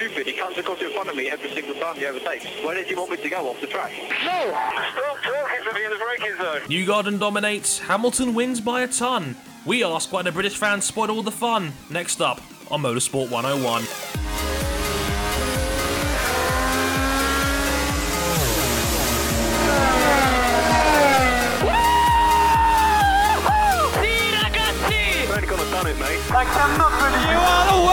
stupid. He comes across in front of me every single time he overtakes. Where did you want me to go off the track? No! Stop talking to me in the braking zone. Newgarden dominates, Hamilton wins by a ton. We ask why the British fans spoil all the fun. Next up on Motorsport 101. You've only gone and done it, mate. You are the world champion!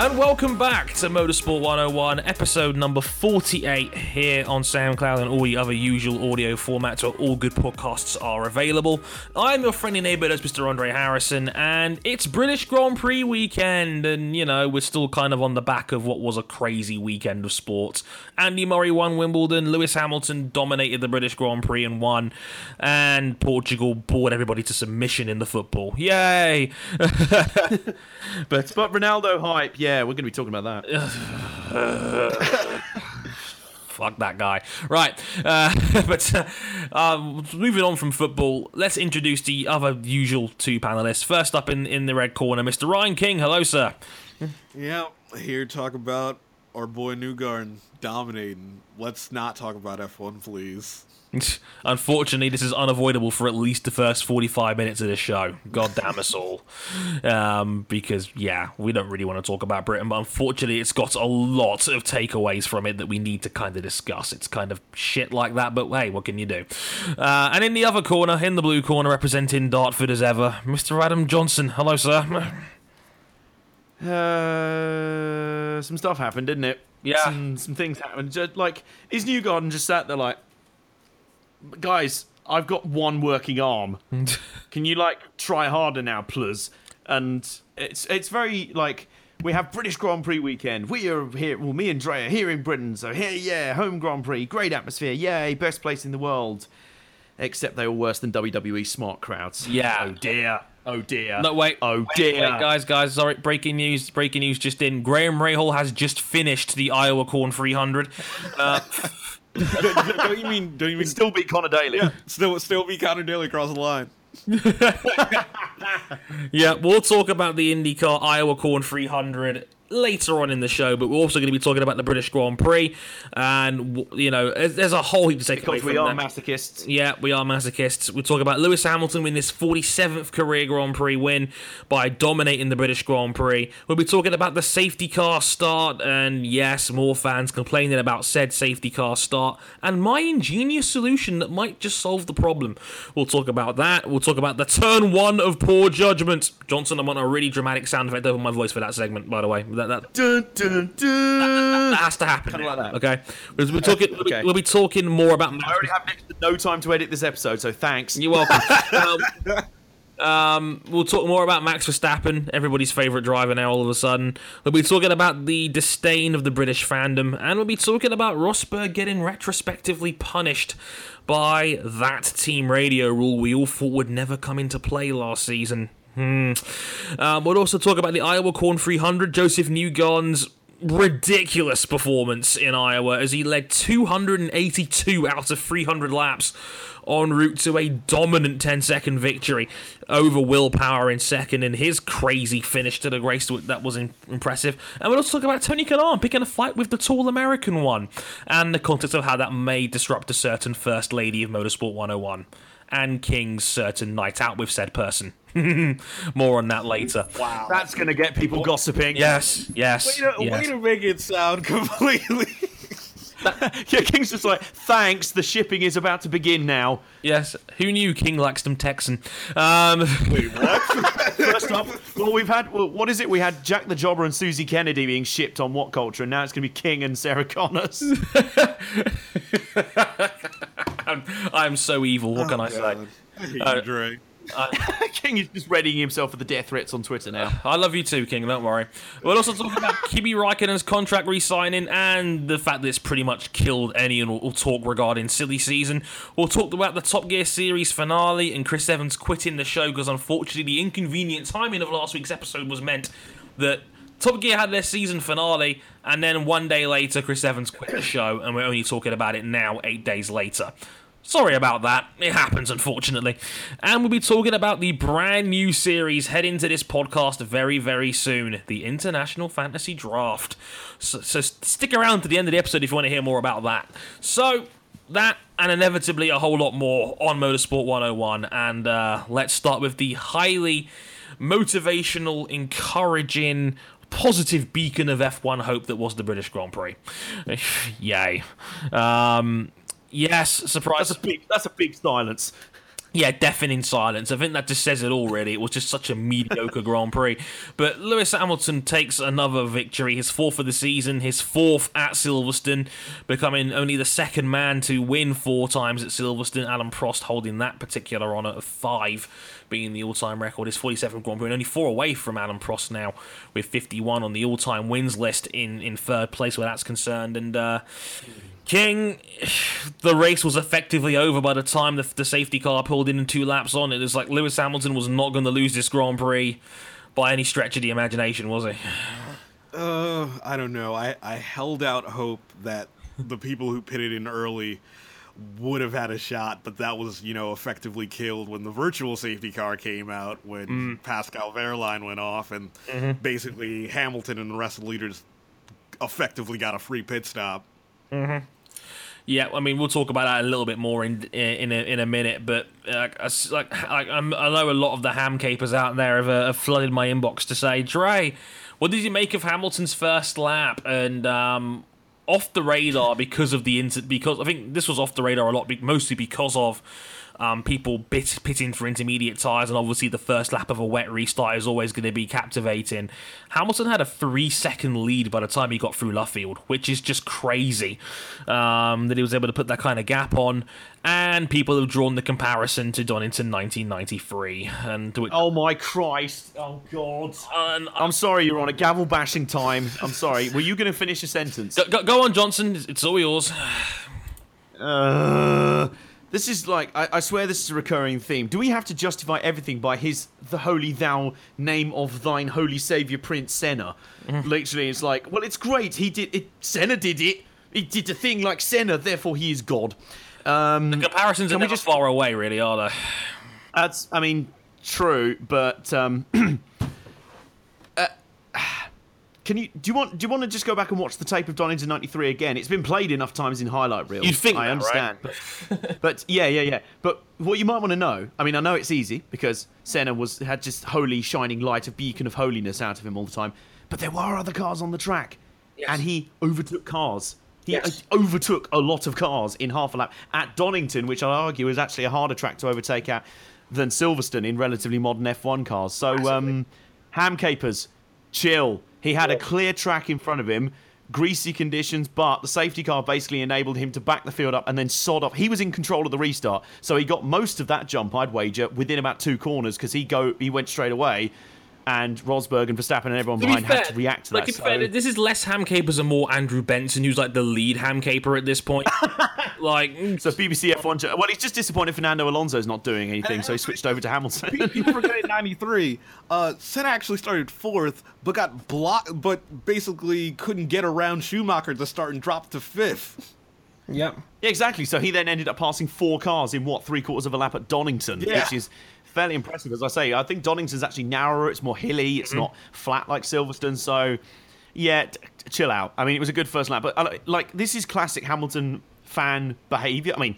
And welcome back to Motorsport 101, episode number 48 here on SoundCloud and all the other usual audio formats where all good podcasts are available. I'm your friendly neighbour, that's Mr. Andre Harrison, and it's British Grand Prix weekend, and you know, we're still kind of on the back of what was a crazy weekend of sports. Andy Murray won Wimbledon, Lewis Hamilton dominated the British Grand Prix and won, and Portugal bored everybody to submission in the football. Yay! But but Ronaldo hype, yeah, we're going to be talking about that. Fuck that guy. Right, uh, but uh, uh, moving on from football, let's introduce the other usual two panelists. First up in, in the red corner, Mr. Ryan King. Hello, sir. Yeah, here to talk about our boy Newgarden dominating. Let's not talk about F1, please. Unfortunately, this is unavoidable for at least the first 45 minutes of this show. God damn us all. Um, because, yeah, we don't really want to talk about Britain, but unfortunately, it's got a lot of takeaways from it that we need to kind of discuss. It's kind of shit like that, but hey, what can you do? Uh, and in the other corner, in the blue corner, representing Dartford as ever, Mr. Adam Johnson. Hello, sir. Uh, some stuff happened, didn't it? Yeah. Some, some things happened. Just, like, Newgarden just sat there like, guys, I've got one working arm. Can you like try harder now, please? And it's it's very like we have British Grand Prix weekend. We are here. Well, me and Dre are here in Britain. So here, yeah, home Grand Prix, great atmosphere. Yay, best place in the world. Except they were worse than WWE smart crowds. Yeah. Oh dear. Oh dear. No, wait. Oh Wait, dear. wait, guys, guys, sorry. Breaking news. Breaking news just in. Graham Rahal has just finished the Iowa Corn 300. Uh, don't, don't you mean? Don't you mean? Still beat Conor Daly. yeah, still, still be Conor Daly across the line. yeah, we'll talk about the IndyCar Iowa Corn 300 later on in the show, but we're also going to be talking about the British Grand Prix. And, you know, there's, a whole heap to take away Because we from are that. masochists. Yeah, we are masochists. We'll talk about Lewis Hamilton win this 47th career Grand Prix win by dominating the British Grand Prix. We'll be talking about the safety car start, and yes, more fans complaining about said safety car start, and my ingenious solution that might just solve the problem. We'll talk about that. We'll talk about the turn one of poor judgment. Johnson, I want a really dramatic sound effect over my voice for that segment, by the way. That, that, Dun, dun, dun. that has to happen. Kinda like that. Okay? We'll be talking, we'll, be, we'll be talking more about I already have no time to edit this episode, so thanks. You're welcome. um, um, we'll talk more about Max Verstappen, everybody's favourite driver now. All of a sudden, we'll be talking about the disdain of the British fandom, and we'll be talking about Rosberg getting retrospectively punished by that team radio rule we all thought would never come into play last season. Hmm. Um, we'll also talk about the Iowa Corn 300. Josef Newgarden's ridiculous performance in Iowa as he led 282 out of 300 laps en route to a dominant 10 second victory over Will Power in second and his crazy finish to the race that was impressive. And we'll also talk about Tony Kanaan picking a fight with the tall American one and the context of how that may disrupt a certain First Lady of Motorsport 101 and King's certain night out with said person. More on that later. Wow. That's going to get people gossiping. Yes, yes. Way to, yes. way to make it sound completely. yeah, King's just like, thanks, the shipping is about to begin now. Yes, who knew King likes them Texan? Um, Wait, what? First up, well, we've had, well, what is it? We had Jack the Jobber and Susie Kennedy being shipped on What Culture, and now it's going to be King and Sarah Connors. I'm, I'm so evil. What can I say? God. I hate Uh, you, Dre. King is just readying himself for the death threats on Twitter now. I love you too, King. Don't worry. We'll also talk about Kimi Raikkonen's contract re-signing and the fact that it's pretty much killed any and all talk regarding silly season. We'll talk about the Top Gear series finale and Chris Evans quitting the show because unfortunately the inconvenient timing of last week's episode was meant that Top Gear had their season finale and then one day later Chris Evans quit the show and we're only talking about it now, eight days later. Sorry about that. It happens, unfortunately. And we'll be talking about the brand new series heading to this podcast very, very soon the International Fantasy Draft. So, so stick around to the end of the episode if you want to hear more about that. So, that and inevitably a whole lot more on Motorsport 101. And uh, let's start with the highly motivational, encouraging, positive beacon of F1 hope that was the British Grand Prix. Yay. Um, yes, surprise. That's a big. That's a big silence. Yeah, deafening silence. I think that just says it all, really. It was just such a mediocre Grand Prix. But Lewis Hamilton takes another victory, his fourth of the season, his fourth at Silverstone, becoming only the second man to win four times at Silverstone. Alain Prost holding that particular honour of five, being the all time record. His 47th Grand Prix, and only four away from Alain Prost now, with 51 on the all time wins list in, in third place where that's concerned. And, uh, King, the race was effectively over by the time the, the safety car pulled in and two laps on. It was like Lewis Hamilton was not going to lose this Grand Prix by any stretch of the imagination, was he? Uh, I don't know. I, I held out hope that the people who pitted in early would have had a shot, but that was, you know, effectively killed when the virtual safety car came out, when Pascal Wehrlein went off, and basically Hamilton and the rest of the leaders effectively got a free pit stop. Yeah, I mean we'll talk about that a little bit more in in a, in a minute, but uh, like like I'm, I know a lot of the ham capers out there have, uh, have flooded my inbox to say, Dre, what did you make of Hamilton's first lap? And um, off the radar because of the inter- because I think this was off the radar a lot, mostly because of um, people bit- pitting for intermediate tyres, and obviously the first lap of a wet restart is always going to be captivating. Hamilton had a three second lead by the time he got through Luffield, which is just crazy um, that he was able to put that kind of gap on. And people have drawn the comparison to Donington 1993, and which, Oh my Christ! Oh God! I'm sorry, you're on a gavel bashing time. I'm sorry. Were you going to finish a sentence? go, go, go on, Johnson. It's all yours. Uh, this is like I, I swear this is a recurring theme. Do we have to justify everything by his the holy thou name of thine holy savior Prince Senna? Literally, it's like, well, it's great. He did it. Senna did it. He did a thing like Senna, therefore he is God. Um, Comparisons are never just- far away, really, are they? That's, I mean, true, but um, can you do you want do you want to just go back and watch the tape of Donington '93 again? It's been played enough times in highlight reels. You'd think I that, understand, but, but yeah, yeah, yeah. But what you might want to know, I mean, I know it's easy because Senna was had just holy shining light, a beacon of holiness out of him all the time. But there were other cars on the track, and he overtook cars. He Yes. overtook a lot of cars in half a lap at Donington, which I'll argue is actually a harder track to overtake at than Silverstone in relatively modern F1 cars. So, um, ham capers, chill. He had a clear track in front of him, greasy conditions, but the safety car basically enabled him to back the field up and then sod off. He was in control of the restart, so he got most of that jump, I'd wager, within about two corners because he go he went straight away. And Rosberg and Verstappen and everyone To be behind fair, had to react to like, that. to be fair, this is less ham capers and more Andrew Benson, who's like the lead ham caper at this point. like, So BBC F1. Well, he's just disappointed Fernando Alonso's not doing anything, so he switched over to Hamilton. People forget in '93, uh, Senna actually started fourth, but got blocked, but basically couldn't get around Schumacher to start and dropped to fifth. yep. yeah, exactly. So he then ended up passing four cars in what three quarters of a lap at Donington, Yeah. which is fairly impressive. As I say, I think Donington's actually narrower. It's more hilly. It's not flat like Silverstone. So yeah, t- t- chill out. I mean, it was a good first lap, but uh, like this is classic Hamilton fan behaviour. I mean,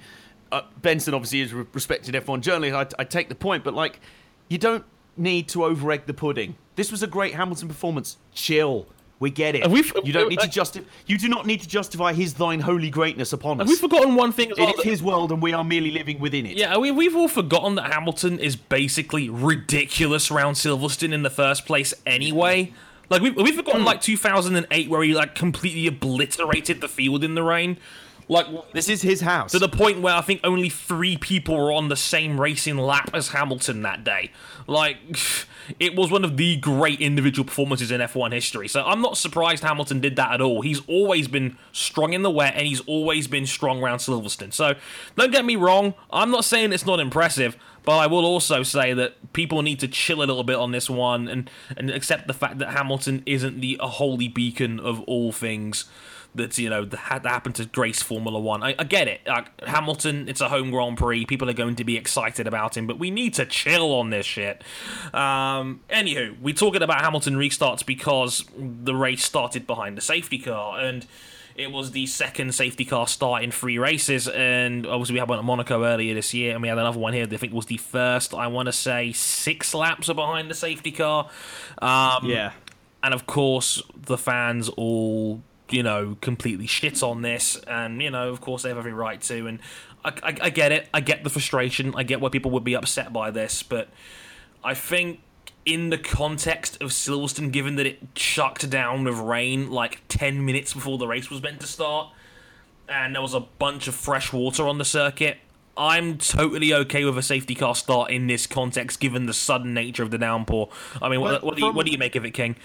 uh, Benson obviously is a respected F1 journalist. I, I take the point, but like, you don't need to over egg the pudding. This was a great Hamilton performance. Chill. We get it. We f- you don't need to uh, justify. You do not need to justify his thine holy greatness upon us. We've we forgotten one thing as well? It is that- his world, and we are merely living within it. Yeah, we, we've all forgotten that Hamilton is basically ridiculous around Silverstone in the first place anyway. Like, we've, we've forgotten, like, 2008 where he, like, completely obliterated the field in the rain. Like, This is his house. to the point where I think only three people were on the same racing lap as Hamilton that day. Like, it was one of the great individual performances in F1 history. So I'm not surprised Hamilton did that at all. He's always been strong in the wet and he's always been strong around Silverstone. So don't get me wrong, I'm not saying it's not impressive. But I will also say that people need to chill a little bit on this one and, and accept the fact that Hamilton isn't the holy beacon of all things that's you know that had happened to grace Formula One. I, I get it. Like, Hamilton, it's a home Grand Prix. People are going to be excited about him, but we need to chill on this shit. Um, anywho, we're talking about Hamilton restarts because the race started behind the safety car and. It was the second safety car start in three races, and obviously we had one at Monaco earlier this year, and we had another one here. That I think was the first. I want to say six laps are behind the safety car. Um, Yeah. and of course the fans all you know completely shit on this. And you know of course they have every right to. And I, I, I get it. I get the frustration. I get why people would be upset by this. But i think in the context of silverstone given that it chucked down with rain like 10 minutes before the race was meant to start and there was a bunch of fresh water on the circuit I'm totally okay with a safety car start in this context, given the sudden nature of the downpour. I mean, what, what, do, you, from- what do you make of it, King?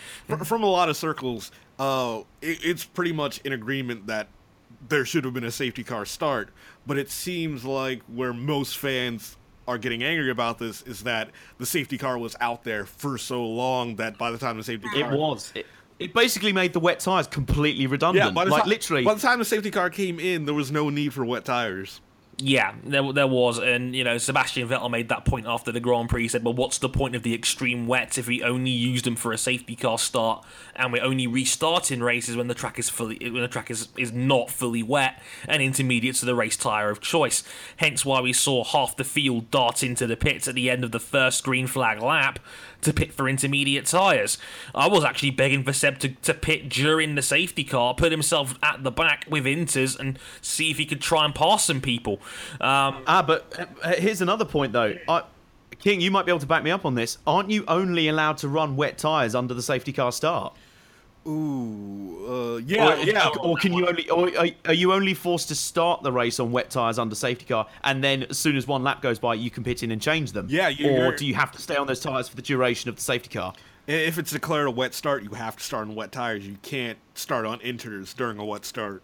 From a lot of circles, uh, it, it's pretty much in agreement that there should have been a safety car start. But it seems like where most fans are getting angry about this is that the safety car was out there for so long that by the time the safety car It car was. It, it basically made the wet tires completely redundant. yeah, by the like time, literally. by the time the safety car came in, there was no need for wet tires. Yeah, there, there was, and you know, Sebastian Vettel made that point after the Grand Prix. He said, "Well, what's the point of the extreme wets if we only use them for a safety car start, and we're only restarting races when the track is fully when the track is is not fully wet and intermediate to the race tire of choice. Hence, why we saw half the field dart into the pits at the end of the first green flag lap to pit for intermediate tires. I was actually begging for Seb to, to pit during the safety car, put himself at the back with inters, and see if he could try and pass some people." Um, Ah, but uh, here's another point though. I, King, you might be able to back me up on this. Aren't you only allowed to run wet tires under the safety car start? Ooh, uh, yeah, or, yeah. Or can you only? Or are, are you only forced to start the race on wet tires under safety car, and then as soon as one lap goes by, you can pit in and change them? Yeah, you- Or do you have to stay on those tires for the duration of the safety car? If it's declared a wet start, you have to start on wet tires. You can't start on inters during a wet start.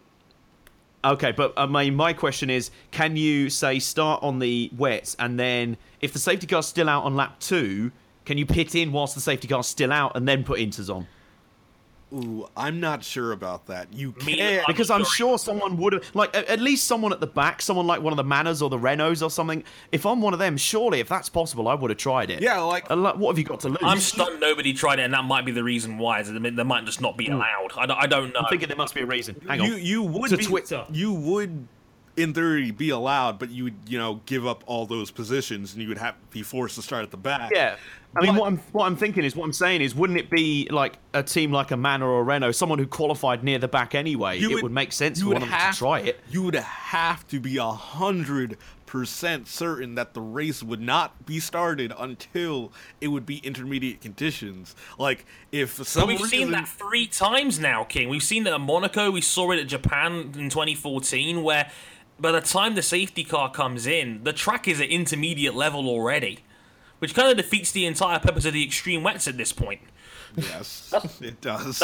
Okay, but uh, my my question is, can you say start on the wets, and then if the safety car's still out on lap two, can you pit in whilst the safety car's still out and then put inters on? Ooh, I'm not sure about that. You can't. Because I'm sure- sure someone would have, like, at least someone at the back, someone like one of the Manors or the Renaults or something. If I'm one of them, surely if that's possible, I would have tried it. Yeah, like- uh, like, what have you got to lose? I'm stunned nobody tried it, and that might be the reason why. is that They they might just not be hmm. allowed. I don't, I don't know. I'm thinking there must be a reason. Hang on. you you would To be, Twitter. You would, in theory, be allowed, but you would you know give up all those positions, and you would have be forced to start at the back. Yeah. I mean, But- what I'm what I'm thinking is what I'm saying is, wouldn't it be like a team like a Manor or a Renault, someone who qualified near the back anyway? You it would, make sense you for would one of them to try it. You would have to be a hundred percent certain that the race would not be started until it would be intermediate conditions. Like if for some we've reason, seen that three times now, King. We've seen that at Monaco. We saw it at Japan in 2014, where by the time the safety car comes in, the track is at intermediate level already, which kind of defeats the entire purpose of the extreme wets at this point. yes, it does.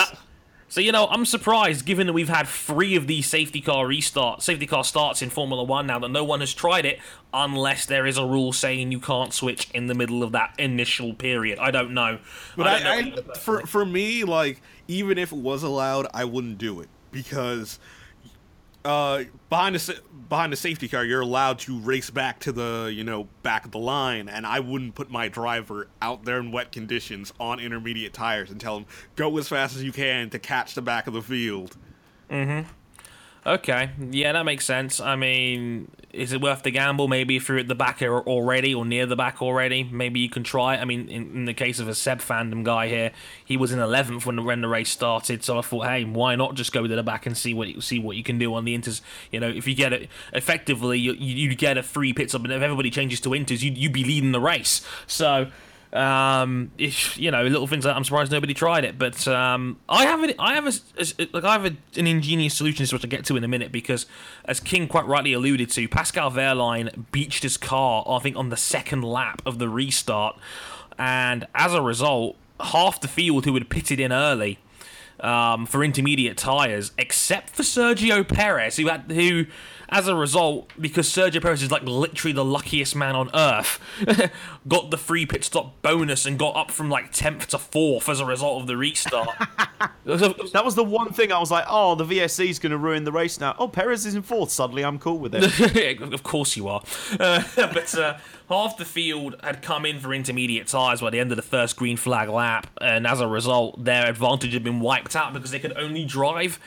So you know, I'm surprised, given that we've had three of these safety car restarts, safety car starts in Formula One now, that no one has tried it, unless there is a rule saying you can't switch in the middle of that initial period. I don't know. But don't I, know. I, for for me, like even if it was allowed, I wouldn't do it because uh, behind the behind the safety car, you're allowed to race back to the you know back of the line, and I wouldn't put my driver out there in wet conditions on intermediate tires and tell him go as fast as you can to catch the back of the field. Mm-hmm. Okay, yeah, that makes sense. I mean, is it worth the gamble? Maybe if you're at the back already or near the back already, maybe you can try. I mean, in, in the case of a Seb fandom guy here, he was in 11th when the, when the race started, so I thought, hey, why not just go to the back and see what you, see what you can do on the inters? You know, if you get it effectively, you you get a free pit stop, and if everybody changes to inters, you you'd be leading the race. So. Um, if you know little things like I'm surprised nobody tried it. But um, I have it. I have a, like I have a, an ingenious solution to which I'll get to in a minute because, as King quite rightly alluded to, Pascal Wehrlein beached his car. I think on the second lap of the restart, and as a result, half the field who had pitted in early um, for intermediate tires, except for Sergio Perez, who had who as a result, because Sergio Perez is like literally the luckiest man on earth, got the free pit stop bonus and got up from like 10th to 4th as a result of the restart. That was the one thing I was like, oh, the VSC is going to ruin the race now. Oh, Perez is in fourth. Suddenly, I'm cool with it. of course you are. Uh, but uh, half the field had come in for intermediate tyres by the end of the first green flag lap, and as a result, their advantage had been wiped out because they could only drive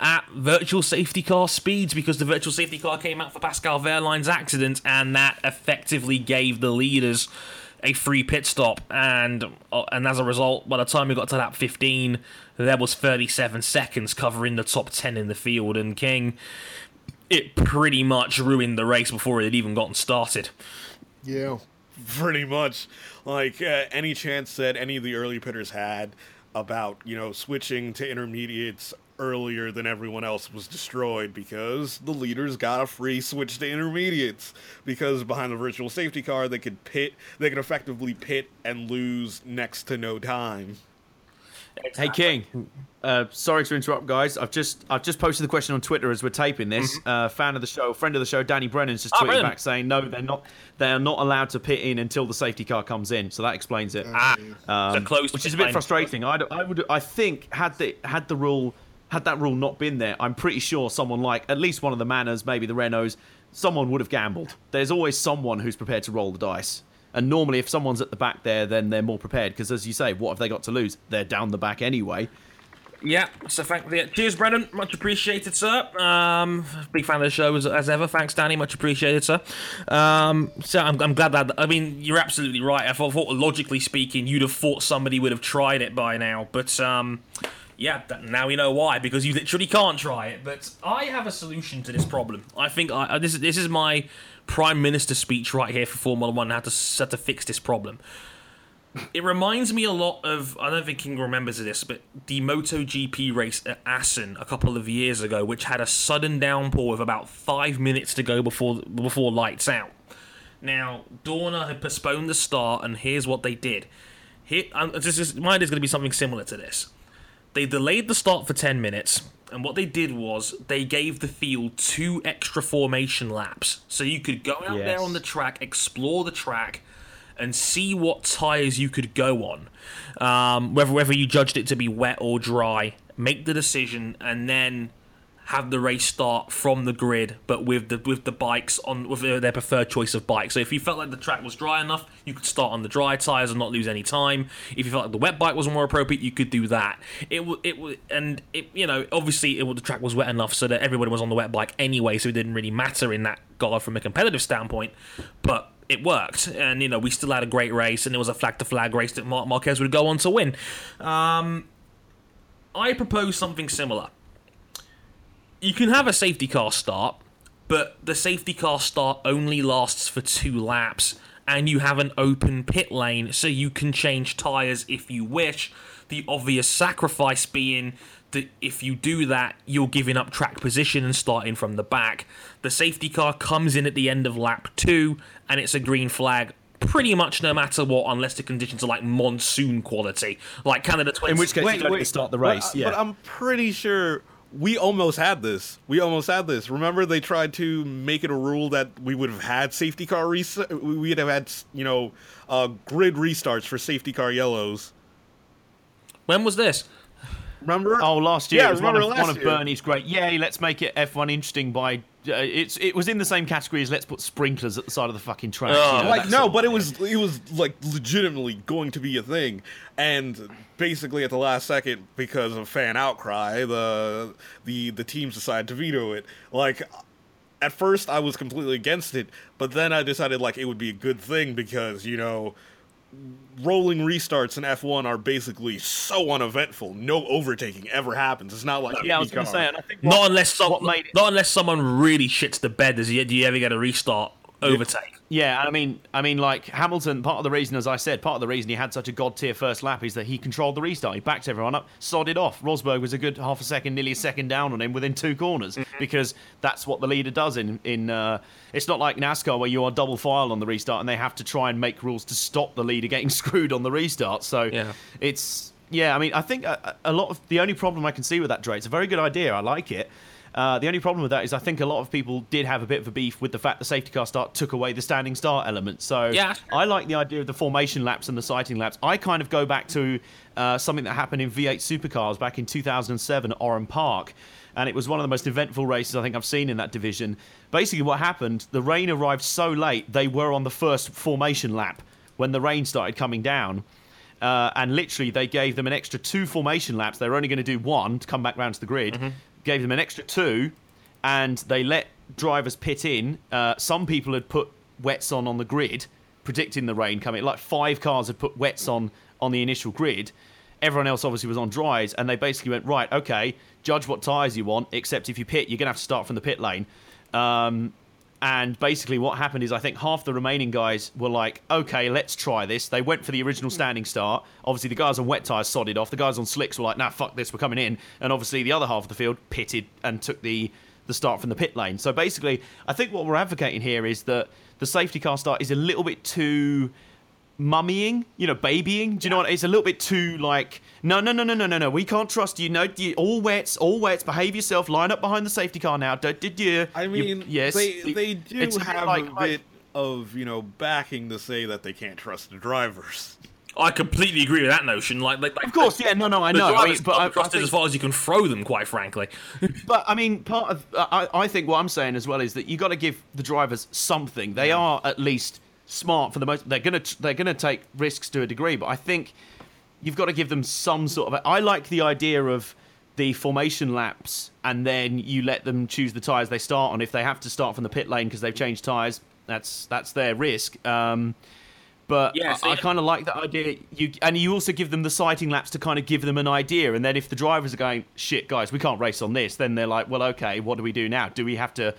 at virtual safety car speeds because the virtual safety car came out for Pascal Wehrlein's accident, and that effectively gave the leaders a free pit stop, and uh, and as a result, by the time we got to lap 15, there was 37 seconds covering the top 10 in the field, and King, it pretty much ruined the race before it had even gotten started. Yeah, pretty much. Like uh, any chance that any of the early pitters had about you know switching to intermediates earlier than everyone else was destroyed because the leaders got a free switch to intermediates because behind the virtual safety car they could pit they could effectively pit and lose next to no time. Hey King, uh, sorry to interrupt, guys. I've just I've just posted the question on Twitter as we're taping this. Uh, fan of the show, friend of the show, Danny Brennan's just Ah, tweeted Brennan. back saying no, they're not they are not allowed to pit in until the safety car comes in. So that explains it. Ah, Um, so close which is a bit frustrating. I, I would I think had the had the rule had that rule not been there, I'm pretty sure someone like at least one of the Manors, maybe the Renaults, someone would have gambled. There's always someone who's prepared to roll the dice. And normally, if someone's at the back there, then they're more prepared because, as you say, what have they got to lose? They're down the back anyway. Yeah, so thank yeah, cheers, Brennan. Much appreciated, sir. Um, big fan of the show as, as ever. Thanks, Danny. Much appreciated, sir. Um, so I'm, I'm glad that I mean you're absolutely right. I thought, thought logically speaking, you'd have thought somebody would have tried it by now, but um, yeah, that, now we know why because you literally can't try it. But I have a solution to this problem. I think I, this is this is my prime minister speech right here for Formula One. How to how to fix this problem. It reminds me a lot of I don't think King remembers this, but the MotoGP race at Assen a couple of years ago, which had a sudden downpour with about five minutes to go before before lights out. Now Dorna had postponed the start, and here's what they did. Here, um, this is mine is going to be something similar to this. They delayed the start for ten minutes, and what they did was they gave the field two extra formation laps, so you could go out there on the track, explore the track, and see what tires you could go on. Um, whether whether you judged it to be wet or dry, make the decision, and then have the race start from the grid, but with the with the bikes on with their preferred choice of bike. So if you felt like the track was dry enough, you could start on the dry tires and not lose any time. If you felt like the wet bike was more appropriate, you could do that. It it and it you know obviously it, the track was wet enough so that everybody was on the wet bike anyway, so it didn't really matter in that regard from a competitive standpoint. But it worked, and you know we still had a great race, and it was a flag to flag race that Marc Marquez would go on to win. Um, I propose something similar you can have a safety car start, but the safety car start only lasts for two laps, and you have an open pit lane, so you can change tyres if you wish. The obvious sacrifice being that if you do that, you're giving up track position and starting from the back. The safety car comes in at the end of lap two, and it's a green flag. Pretty much no matter what, unless the conditions are like monsoon quality, like Canada 20. In which case, you don't get to start the race. But, yeah. but I'm pretty sure we almost had this. We almost had this. Remember, they tried to make it a rule that we would have had safety car restart. We'd have had, you know, uh, grid restarts for safety car yellows. when was this? Remember? Oh, last year Yeah, it was one of, one of. Bernie's great. Yay, let's make it F1 interesting by. Uh, it's it was in the same category as let's put sprinklers at the side of the fucking track. Oh, you know, like no, but it was it was like legitimately going to be a thing, and basically at the last second, because of fan outcry, the the the teams decided to veto it. Like at first, I was completely against it, but then I decided like it would be a good thing because you know. Rolling restarts in F1 are basically so uneventful. No overtaking ever happens. It's not like Yeah, I was IndyCar. going to say, and I think what, Not unless some, what not unless someone really shits the bed. Does he, do you ever get a restart overtake? Yeah, I mean, I mean, like Hamilton. Part of the reason, as I said, part of the reason he had such a god tier first lap is that he controlled the restart. He backed everyone up, sodded off. Rosberg was a good half a second, nearly a second down on him within two corners Mm-hmm. because that's what the leader does. In in uh, it's not like NASCAR where you are double file on the restart and they have to try and make rules to stop the leader getting screwed on the restart. So Yeah. it's yeah. I mean, I think a, a lot of the only problem I can see with that, Dre, it's a very good idea. I like it. Uh, the only problem with that is I think a lot of people did have a bit of a beef with the fact the safety car start took away the standing start element. So Yeah. I like the idea of the formation laps and the sighting laps. I kind of go back to uh, something that happened in V8 Supercars back in 2007 at Oran Park. And it was one of the most eventful races I think I've seen in that division. Basically, what happened, the rain arrived so late, they were on the first formation lap when the rain started coming down. Uh, and literally, they gave them an extra two formation laps. They were only going to do one to come back round to the grid. Gave them an extra two, and they let drivers pit in. Uh, some people had put wets on on the grid, predicting the rain coming. Like five cars had put wets on on the initial grid. Everyone else obviously was on dries, and they basically went right. Okay, judge what tyres you want. Except if you pit, you're to have to start from the pit lane. Um, and basically, what happened is I think half the remaining guys were like, okay, let's try this. They went for the original hmm. standing start. Obviously, the guys on wet tyres sodded off. The guys on slicks were like, nah, fuck this, we're coming in. And obviously, the other half of the field pitted and took the, the start from the pit lane. So basically, I think what we're advocating here is that the safety car start is a little bit too mummying, you know, babying. Do you know what? It's a little bit too like, no, no, no, no, no, no, no. We can't trust you. No, you, all wets, all wets. Behave yourself. Line up behind the safety car now. Do, do, do. I You- mean, yes, they they do it's have like- a bit of you know backing to say that they can't trust the drivers. I completely agree with that notion. Like, like, like Of course, yeah, no, no, I know. I mean, but I, be trusted I as far as you can throw them. Quite frankly, but I mean, part of I, I think what I'm saying as well is that you got to give the drivers something. They are at least smart for the most. They're gonna they're gonna take risks to a degree, but I think you've got to give them some sort of. I like the idea of the formation laps, and then you let them choose the tires they start on. If they have to start from the pit lane because they've changed tires, that's that's their risk. Um, but Yeah, I, I kind of like that idea. You and you also give them the sighting laps to kind of give them an idea, and then if the drivers are going, "Shit, guys, we can't race on this," then they're like, "Well, okay, what do we do now? Do we have to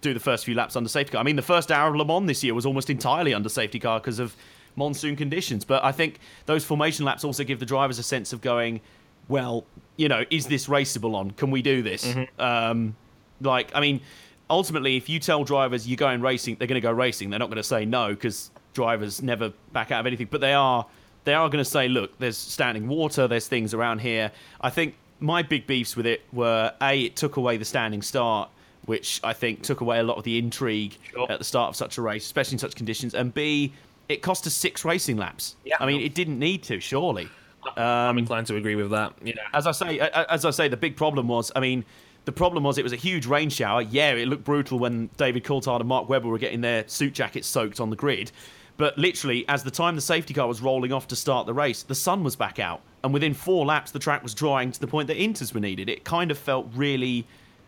do the first few laps under safety car?" I mean, the first hour of Le Mans this year was almost entirely under safety car because of monsoon conditions. But I think those formation laps also give the drivers a sense of going, "Well, you know, is this raceable on? Can we do this?" Um, like, I mean, ultimately, if you tell drivers you're going racing, they're going to go racing. They're not going to say no because drivers never back out of anything. But they are, they are going to say, look, there's standing water, there's things around here. I think my big beefs with it were a, it took away the standing start, which I think took away a lot of the intrigue Sure. at the start of such a race, especially in such conditions. And b, it cost us six racing laps. Yeah. I mean, it didn't need to, surely I'm um, inclined to agree with that. Yeah. as I say, as I say, the big problem was, I mean, the problem was it was a huge rain shower. Yeah, it looked brutal when David Coulthard and Mark Webber were getting their suit jackets soaked on the grid. But literally, as the time the safety car was rolling off to start the race, the sun was back out, and within four laps, the track was drying to the point that inters were needed. It kind of felt really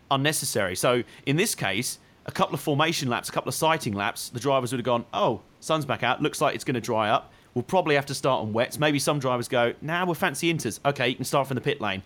unnecessary. So in this case, a couple of formation laps, a couple of sighting laps, the drivers would have gone, "Oh, sun's back out. Looks like it's going to dry up. We'll probably have to start on wets." Maybe some drivers go, "Nah, we're fancy inters. Okay, you can start from the pit lane,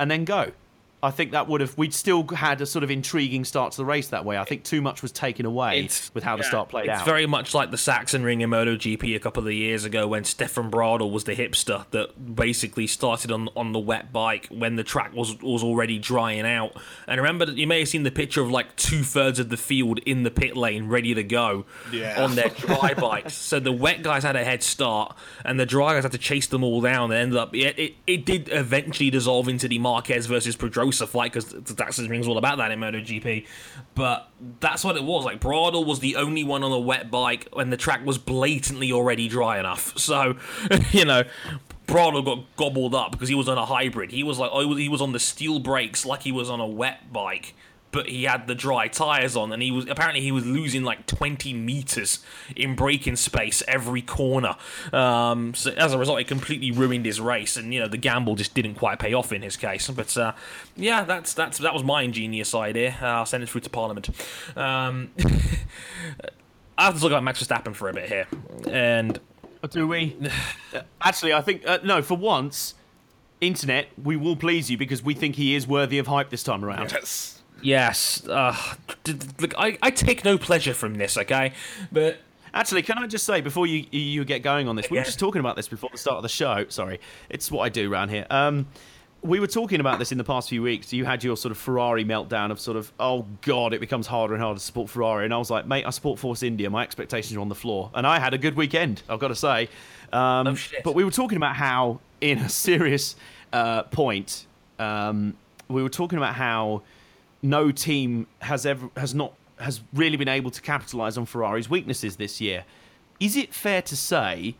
and then go." I think that would have we'd still had a sort of intriguing start to the race that way. I think too much was taken away It's- with how the start played it's out. It's very much like the Sachsenring in MotoGP a couple of years ago when Stefan Bradl was the hipster that basically started on on the wet bike when the track was was already drying out. And remember that you may have seen the picture of like two thirds of the field in the pit lane ready to go Yeah. on their dry bikes. So the wet guys had a head start, and the dry guys had to chase them all down. And ended up it it, it did eventually dissolve into the Marquez versus Pedrosa fight because the Sachsenring's all about that in MotoGP. But that's what it was. Like Bradl was the only one on a wet bike when the track was blatantly already dry enough. So, you know, Bradl got gobbled up because he was on a hybrid. He was like, oh, he was on the steel brakes like he was on a wet bike. But he had the dry tires on, and he was apparently he was losing like 20 meters in braking space every corner. Um, so as a result, it completely ruined his race, and you know the gamble just didn't quite pay off in his case. But uh, yeah, that's that's that was my ingenious idea. Uh, I'll send it through to Parliament. Um, I have to talk about Max Verstappen for a bit here, and Do we? Actually, I think uh, no. For once, internet, we will please you because we think he is worthy of hype this time around. Yes. Yes, uh, look, I, I take no pleasure from this. Okay, but Actually, can I just say before you you get going on this, we were just talking about this before the start of the show. Sorry, it's what I do around here. Um, we were talking about this in the past few weeks. You had your sort of Ferrari meltdown of sort of, oh god, it becomes harder and harder to support Ferrari. And I was like, mate, I support Force India. My expectations are on the floor, and I had a good weekend. I've got to say. Um, Oh, shit. But we were talking about how, in a serious uh, point, um, we were talking about how no team has ever has not has really been able to capitalize on Ferrari's weaknesses this year. Is it fair to say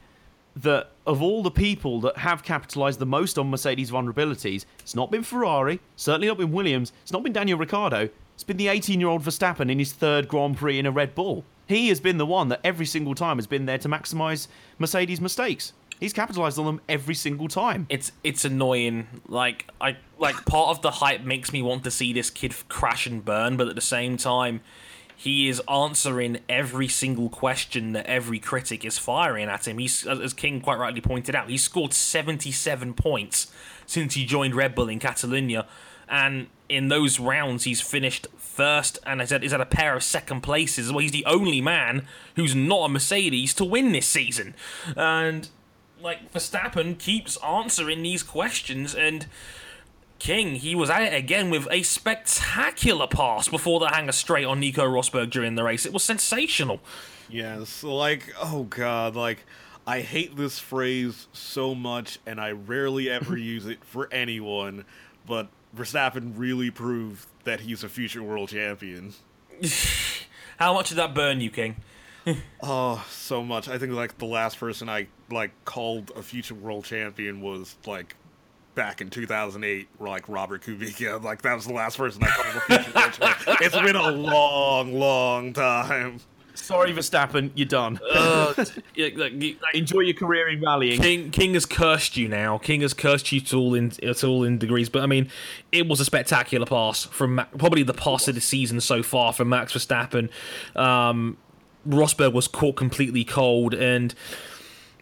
that of all the people that have capitalized the most on Mercedes vulnerabilities, it's not been Ferrari, certainly not been Williams, it's not been Daniel Ricciardo, it's been the 18-year-old Verstappen in his third Grand Prix in a Red Bull. He has been the one that every single time has been there to maximize Mercedes' mistakes. He's capitalized on them every single time. It's it's annoying. Like I like part of the hype makes me want to see this kid crash and burn, but at the same time, he is answering every single question that every critic is firing at him. He's as King quite rightly pointed out, he's scored 77 points since he joined Red Bull in Catalonia, and in those rounds he's finished first and is at, is at a pair of second places. Well, he's the only man who's not a Mercedes to win this season, and like Verstappen keeps answering these questions and. King, he was at it again with a spectacular pass before the hangar straight on Nico Rosberg during the race. It was sensational. Yes, like oh god, like I hate this phrase so much, and I rarely ever use it for anyone. But Verstappen really proved that he's a future world champion. How much did that burn you, King? Oh, so much. I think like the last person I like called a future world champion was like back in 2008, like Robert Kubica. Like that was the last person I called a future world champion. It's been a long, long time. Sorry, Verstappen, you're done. Uh, yeah, like, you- like, Enjoy your career in rallying. King King has cursed you now. King has cursed you to all in to all in degrees. But I mean, it was a spectacular pass from Ma- probably the pass of the season so far from Max Verstappen. Um, Rosberg was caught completely cold, and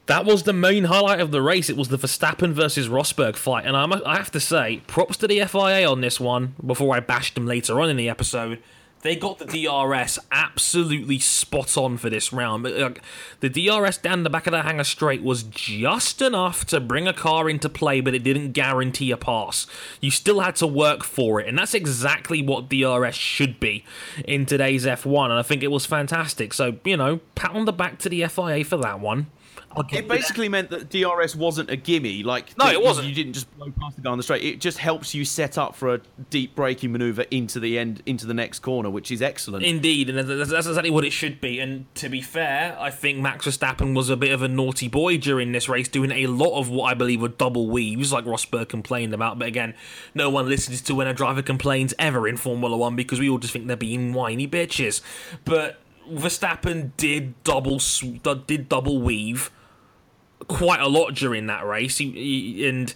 that was the main highlight of the race. It was the Verstappen versus Rosberg fight, and I, I have to say, props to the FIA on this one. Before I bashed them later on in the episode, they got the DRS absolutely spot on for this round. The DRS down the back of the hangar straight was just enough to bring a car into play, but it didn't guarantee a pass. You still had to work for it, and that's exactly what DRS should be in today's F1. And I think it was fantastic. So you know, pat on the back to the FIA for that one. I'll It basically meant that DRS wasn't a gimme. Like No, it wasn't. You didn't just blow past the guy on the straight. It just helps you set up for a deep braking maneuver into the end, into the next corner, which is excellent. Indeed, and that's, that's exactly what it should be. And to be fair, I think Max Verstappen was a bit of a naughty boy during this race, doing a lot of what I believe were double weaves, like Rosberg complained about. But again, no one listens to when a driver complains ever in Formula One because we all just think they're being whiny bitches. But Verstappen did double did double weave quite a lot during that race, he, he- and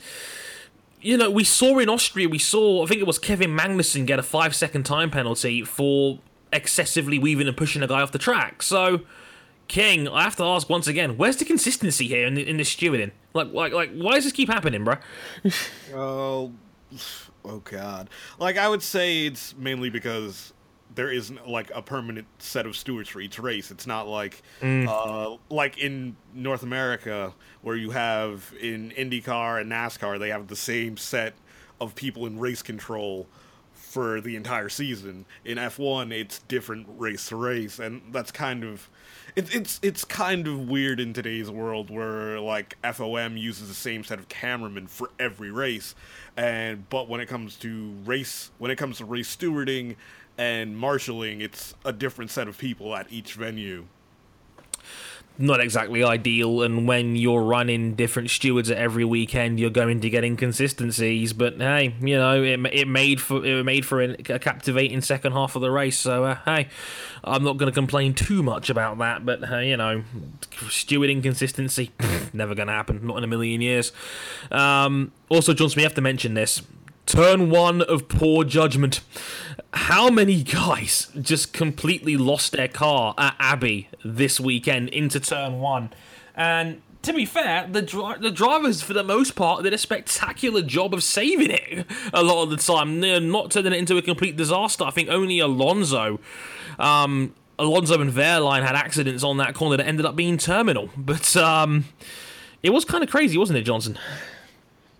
you know, we saw in Austria, we saw, I think it was Kevin Magnussen get a five second time penalty for excessively weaving and pushing a guy off the track. So, King, I have to ask once again, where's the consistency here in, in this stewarding? Like, like, like, why does this keep happening, bro? Oh, oh god. Like I would say it's mainly because there isn't like a permanent set of stewards for each race. It's not like uh like in North America where you have in IndyCar and NASCAR they have the same set of people in race control for the entire season. In F1 it's different race to race and that's kind of it, it's it's kind of weird in today's world where like FOM uses the same set of cameramen for every race, and but when it comes to race when it comes to race stewarding and marshaling, it's a different set of people at each venue. Not exactly ideal, and when you're running different stewards at every weekend, you're going to get inconsistencies. But hey, you know, it, it made for it made for a captivating second half of the race. So uh, hey, I'm not going to complain too much about that. But uh, you know, steward inconsistency, never going to happen. Not in a million years. Um, also, Johnson, have to mention this. Turn one of poor judgment. How many guys just completely lost their car at Abbey this weekend into turn one? And to be fair, the dri- the drivers for the most part did a spectacular job of saving it a lot of the time, They're not turning it into a complete disaster. I think only Alonso, um, Alonso and Wehrlein had accidents on that corner that ended up being terminal. But um, it was kind of crazy, wasn't it, Johnson?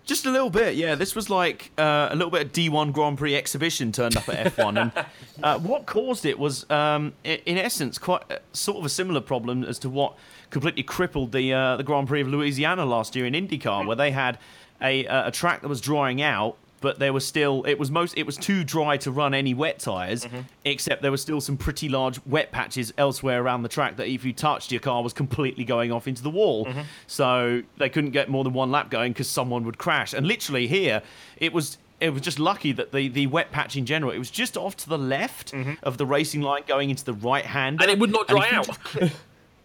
Just a little bit, yeah. This was like uh, a little bit of D1 Grand Prix exhibition turned up at F1, and uh, what caused it was, um, in essence, quite uh, sort of a similar problem as to what completely crippled the uh, the Grand Prix of Louisiana last year in IndyCar, where they had a uh, a track that was drying out, but there was still it was most it was too dry to run any wet tires, mm-hmm. except there were still some pretty large wet patches elsewhere around the track that if you touched, your car was completely going off into the wall. Mm-hmm. So they couldn't get more than one lap going because someone would crash. And literally here, it was it was just lucky that the, the wet patch in general, it was just off to the left mm-hmm. of the racing line going into the right hand. And it would not dry out.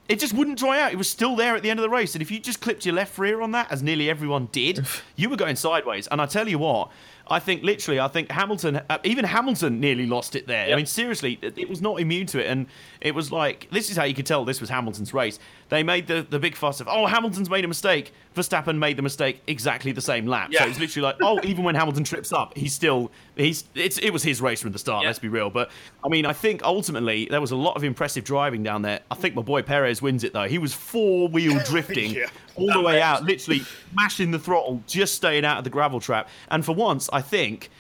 It just wouldn't dry out. It was still there at the end of the race. And if you just clipped your left rear on that, as nearly everyone did, you were going sideways. And I tell you what, I think literally, I think Hamilton, uh, even Hamilton nearly lost it there. I mean, seriously, it was not immune to it. And it was like, this is how you could tell this was Hamilton's race. They made the, the big fuss of, oh, Hamilton's made a mistake. Verstappen made the mistake exactly the same lap. Yeah. So it's literally like, oh, even when Hamilton trips up, he's still, he's, it's, it was his race from the start, Yeah. let's be real. But I mean, I think ultimately there was a lot of impressive driving down there. I think my boy Perez wins it though. He was four wheel drifting Yeah. all the way out, literally mashing the throttle, just staying out of the gravel trap. And for once, I think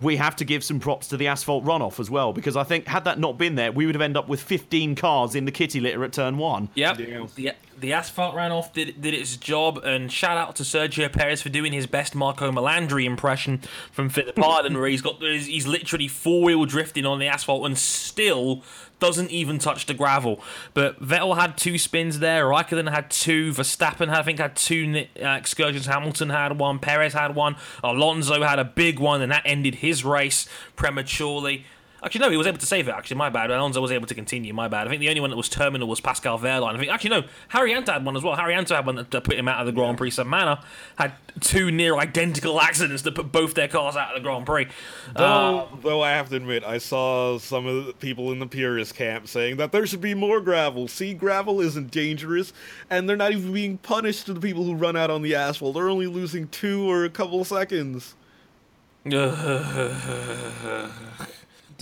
we have to give some props to the asphalt runoff as well, because I think had that not been there, we would have ended up with 15 cars in the kitty litter at turn one. Yep. Damn. The, the asphalt ran off, did, did its job, and shout out to Sergio Perez for doing his best Marco Melandri impression from the Fittipaldi, where he's got he's, he's literally four wheel drifting on the asphalt and still doesn't even touch the gravel. But Vettel had two spins there, Raikkonen had two, Verstappen I think had two uh, excursions, Hamilton had one, Perez had one, Alonso had a big one, and that ended his race prematurely. Actually, no, he was able to save it. Actually, my bad. Alonso was able to continue. My bad. I think the only one that was terminal was Pascal Wehrlein. I think actually no, Haryanto had one as well. Haryanto had one that that put him out of the Grand Prix. Samana had two near identical accidents that put both their cars out of the Grand Prix. Uh, Though, though I have to admit, I saw some of the people in the purist camp saying that there should be more gravel. See, gravel isn't dangerous, and they're not even being punished to the people who run out on the asphalt. They're only losing two or a couple seconds.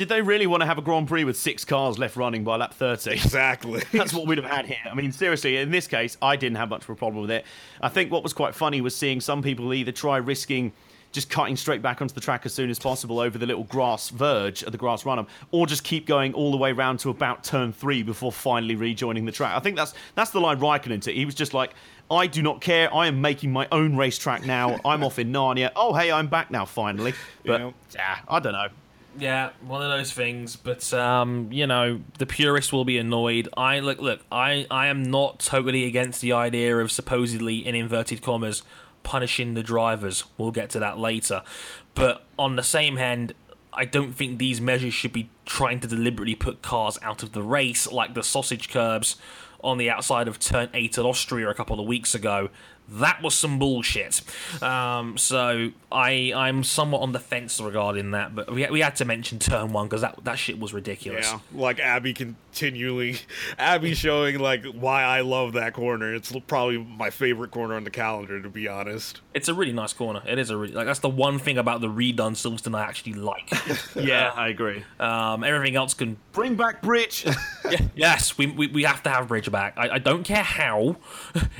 Did they really want to have a Grand Prix with six cars left running by lap 30? Exactly. That's what we'd have had here. I mean, seriously, in this case, I didn't have much of a problem with it. I think what was quite funny was seeing some people either try risking just cutting straight back onto the track as soon as possible over the little grass verge of the grass run-up, or just keep going all the way round to about turn three before finally rejoining the track. I think that's that's the line Raikkonen took. He was just like, I do not care. I am making my own racetrack now. I'm off in Narnia. Oh, hey, I'm back now finally. But yeah, I don't know. Yeah, one of those things. But um, you know, the purists will be annoyed. I look, look. I I am not totally against the idea of supposedly, in inverted commas, punishing the drivers. We'll get to that later. But on the same hand, I don't think these measures should be trying to deliberately put cars out of the race, like the sausage curbs on the outside of Turn 8 at Austria a couple of weeks ago. That was some bullshit. Um, so I I'm somewhat on the fence regarding that, but we, we had to mention Turn 1 because that, that shit was ridiculous. Yeah, like Abbey continually, Abbey showing like why I love that corner. It's probably my favorite corner on the calendar, to be honest. It's a really nice corner. It is a really, like that's the one thing about the redone Silverstone I actually like. Yeah, I agree. um, everything else can Bring back Bridge. Yeah, yes, we, we, we have to have Bridge back. I, I don't care how,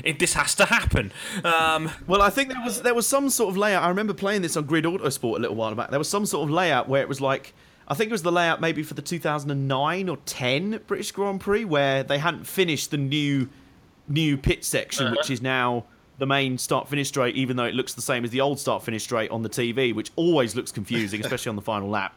it, this has to happen. Um, Well, I think there was there was some sort of layout. I remember playing this on Grid Autosport a little while back. There was some sort of layout where it was like I think it was the layout maybe for the 2009 or 10 British Grand Prix where they hadn't finished the new new pit section, which is now the main start finish straight, even though it looks the same as the old start finish straight on the TV, which always looks confusing, especially on the final lap.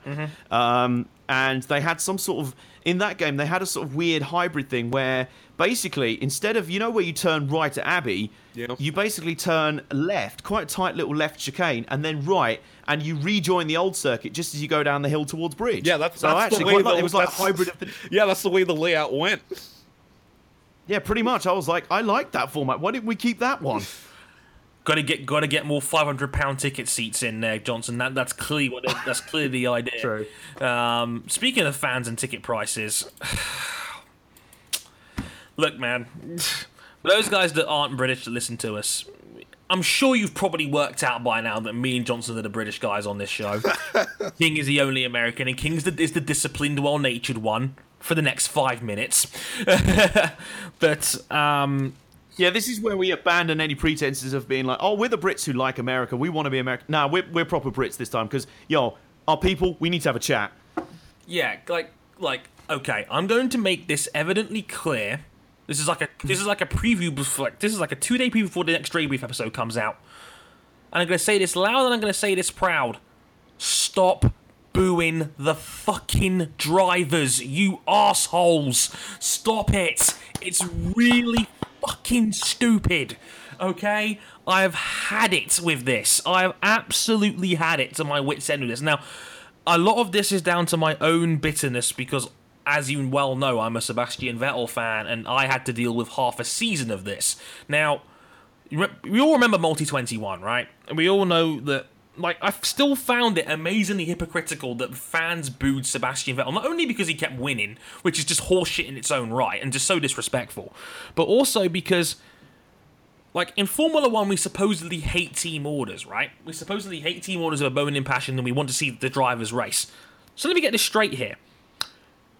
Um, and they had some sort of in that game they had a sort of weird hybrid thing where basically instead of you know where you turn right at Abbey, Yeah. you basically turn left, quite a tight little left chicane, and then right, and you rejoin the old circuit just as you go down the hill towards Bridge. Yeah, that's, so that's actually the way quite like, the, it was like a hybrid of the, Yeah, that's the way the layout went. yeah, pretty much. I was like, I like that format. Why didn't we keep that one? Got to get got to get more five hundred pound ticket seats in there, Johnson. That that's clearly what it- that's clearly the idea. True. Um, speaking of fans and ticket prices, look, man, for those guys that aren't British that listen to us, I'm sure you've probably worked out by now that me and Johnson are the British guys on this show. King is the only American, and King is the disciplined, well-natured one for the next five minutes. but um, Yeah, this is where we abandon any pretenses of being like, oh, we're the Brits who like America. We want to be American. Nah, we're, we're proper Brits this time because, yo, our people, we need to have a chat. Yeah, like like okay, I'm going to make this evidently clear. This is like a this is like a preview before like this is like a two day preview before the next Dre Brief episode comes out. And I'm gonna say this loud and I'm gonna say this proud. stop booing the fucking drivers, you assholes. Stop it. It's really fucking stupid. Okay? I have had it with this. I have absolutely had it to my wits' end with this. Now, a lot of this is down to my own bitterness because, as you well know, I'm a Sebastian Vettel fan and I had to deal with half a season of this. Now, we all remember Multi 21, right? And we all know that like I've still found it amazingly hypocritical that fans booed Sebastian Vettel not only because he kept winning, which is just horseshit in its own right and just so disrespectful, but also because like in Formula One we supposedly hate team orders, right? We supposedly hate team orders of a in passion and we want to see the drivers race. So let me get this straight here.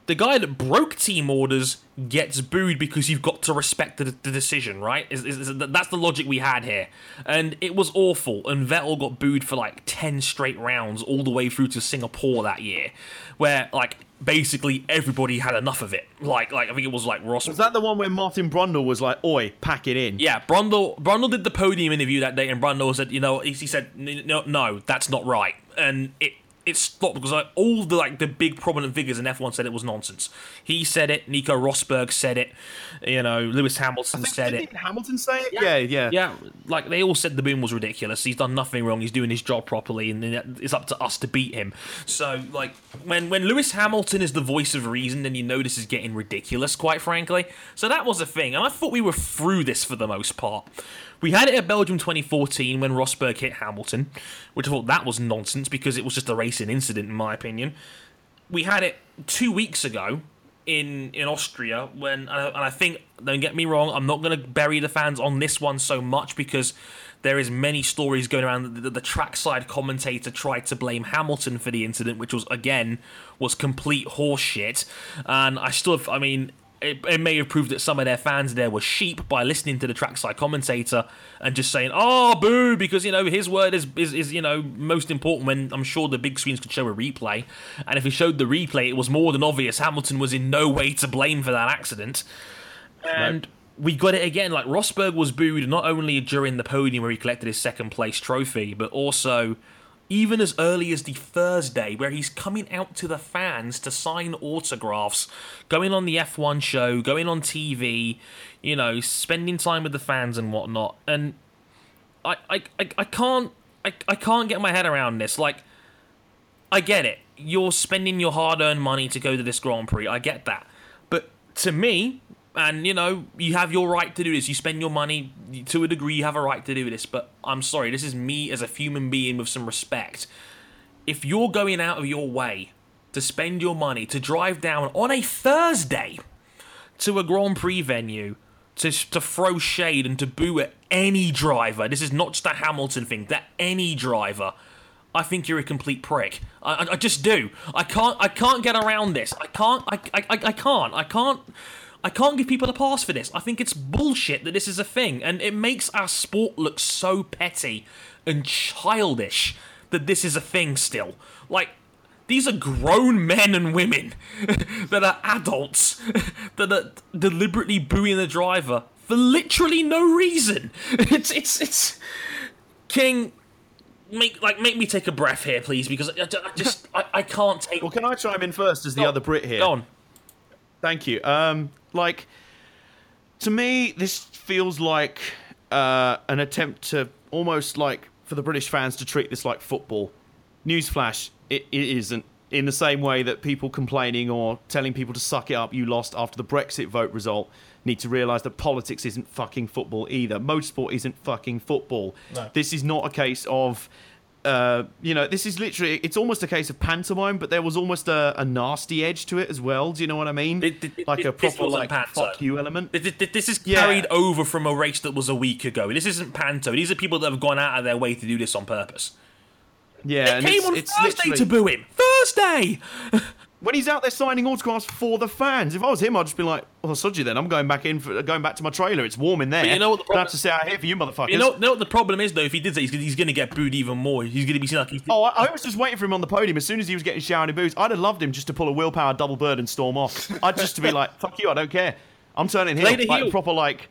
The guy that broke team orders gets booed because you've got to respect the, the decision, right? Is, is, is- that's the logic we had here. And it was awful. And Vettel got booed for like 10 straight rounds all the way through to Singapore that year, where like basically everybody had enough of it. Like, like I think it was like Ross. Was that the one where Martin Brundle was like, "Oi, pack it in"? Yeah, Brundle Brundle did the podium interview that day, and Brundle said, you know, he, he said, no, no, that's not right, and it it stopped because like all the like the big prominent figures in F1 said it was nonsense. He said it, Nico Rosberg said it, you know, Lewis Hamilton said Didn't it. Hamilton say it? Yeah, yeah. Yeah, like they all said the boom was ridiculous. He's done nothing wrong. He's doing his job properly, and it's up to us to beat him. So, like, when when Lewis Hamilton is the voice of reason, then you know this is getting ridiculous, quite frankly. So that was a thing, and I thought we were through this for the most part. We had it at Belgium 2014 when Rosberg hit Hamilton, which I thought that was nonsense because it was just a racing incident, in my opinion. We had it two weeks ago in in Austria when and I, think don't get me wrong I'm not going to bury the fans on this one so much because there is many stories going around that the, the trackside commentator tried to blame Hamilton for the incident which was again was complete horseshit and I still I mean it, it may have proved that some of their fans there were sheep by listening to the trackside commentator and just saying, "Oh, boo," because you know his word is, is is you know most important. When I'm sure the big screens could show a replay, and if he showed the replay, it was more than obvious Hamilton was in no way to blame for that accident. And we got it again. Like Rosberg was booed not only during the podium where he collected his second place trophy, but also even as early as the Thursday, where he's coming out to the fans to sign autographs, going on the F1 show, going on TV, you know, spending time with the fans and whatnot. And I, I, I, I can't, I, I can't get my head around this. Like, I get it. You're spending your hard-earned money to go to this Grand Prix. I get that. But to me, and you know, you have your right to do this. You spend your money to a degree. You have a right to do this. But I'm sorry, this is me as a human being with some respect. If you're going out of your way to spend your money to drive down on a Thursday to a Grand Prix venue to to throw shade and to boo at any driver, this is not just a Hamilton thing. That any driver. I think you're a complete prick. I, I, I just do. I can't. I can't get around this. I can't. I, I, I I can't. I can't. I can't give people a pass for this. I think it's bullshit that this is a thing, and it makes our sport look so petty and childish that this is a thing still. Like, these are grown men and women that are adults that are deliberately booing the driver for literally no reason. It's it's it's King. Make like make me take a breath here, please, because I, I just I, I can't take. Well, can I chime in first as the Go- other Brit here? Go on. Thank you. Um, like, to me, this feels like uh, an attempt to almost like for the British fans to treat this like football. Newsflash: it, it isn't. In the same way that people complaining or telling people to suck it up, you lost after the Brexit vote result, need to realise that politics isn't fucking football either. Motorsport isn't fucking football. No. This is not a case of uh, you know, this is literally, it's almost a case of pantomime, but there was almost a, a nasty edge to it as well. Do you know what I mean? Th- th- like a proper, like, panto. fuck you element. Th- th- This is Yeah. carried over from a race that was a week ago. This isn't panto. These are people that have gone out of their way to do this on purpose. Yeah, They came it's, on it's Thursday literally, to boo him. Thursday. when he's out there signing autographs for the fans. If I was him, I'd just be like, "Well, sod you then. I'm going back in, for, going back to my trailer. It's warm in there. you know what the problem- have to sit out here for you, motherfuckers." You know, know what the problem is though? If he did that, he's, he's going to get booed even more. He's going to be seen like he's. Oh, I, I was just waiting for him on the podium. As soon as he was getting showered in booze, I'd have loved him just to pull a Will Power double bird and storm off. I'd just to be like, "Fuck you, I don't care. I'm turning heel." Play the like heel. proper like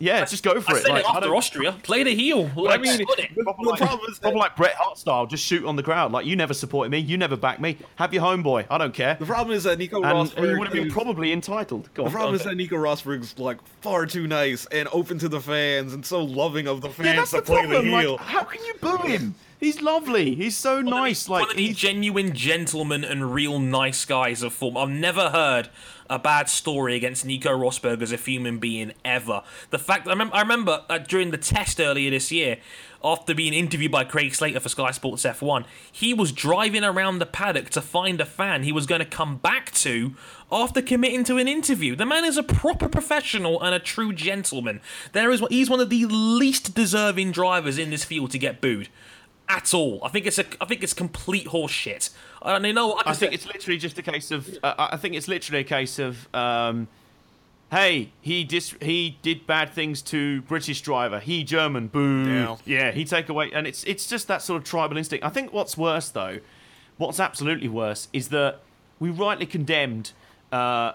yeah, just go for I it. Like, it after don't- Austria. Play the heel. Like, I mean, it. proper like, problem proper like Bret Hart style, just shoot on the crowd. Like you never supported me, you never backed me. Have your homeboy. I don't care. The problem is that Nico And he Rosberg would have been probably entitled. Go The on. problem is that Nico Rosberg's like far too nice and open to the fans and so loving of the fans yeah, that's to the play problem. the heel. Like, how can you boo him? He's lovely. He's so nice. one Like of the he's genuine gentlemen and real nice guys of form. I've never heard a bad story against Nico Rosberg as a human being ever. The fact I remember, I remember uh, during the test earlier this year, after being interviewed by Craig Slater for Sky Sports F1, he was driving around the paddock to find a fan he was going to come back to after committing to an interview. The man is a proper professional and a true gentleman. There is he's one of the least deserving drivers in this field to get booed at all. I think it's a I think it's complete horseshit. And you know what? I think it's literally just a case of. Uh, I think it's literally a case of. Um, hey, he dis- he did bad things to British driver. He German, boo. Yeah. Yeah, he take away, and it's it's just that sort of tribal instinct. I think what's worse though, what's absolutely worse is that we rightly condemned uh,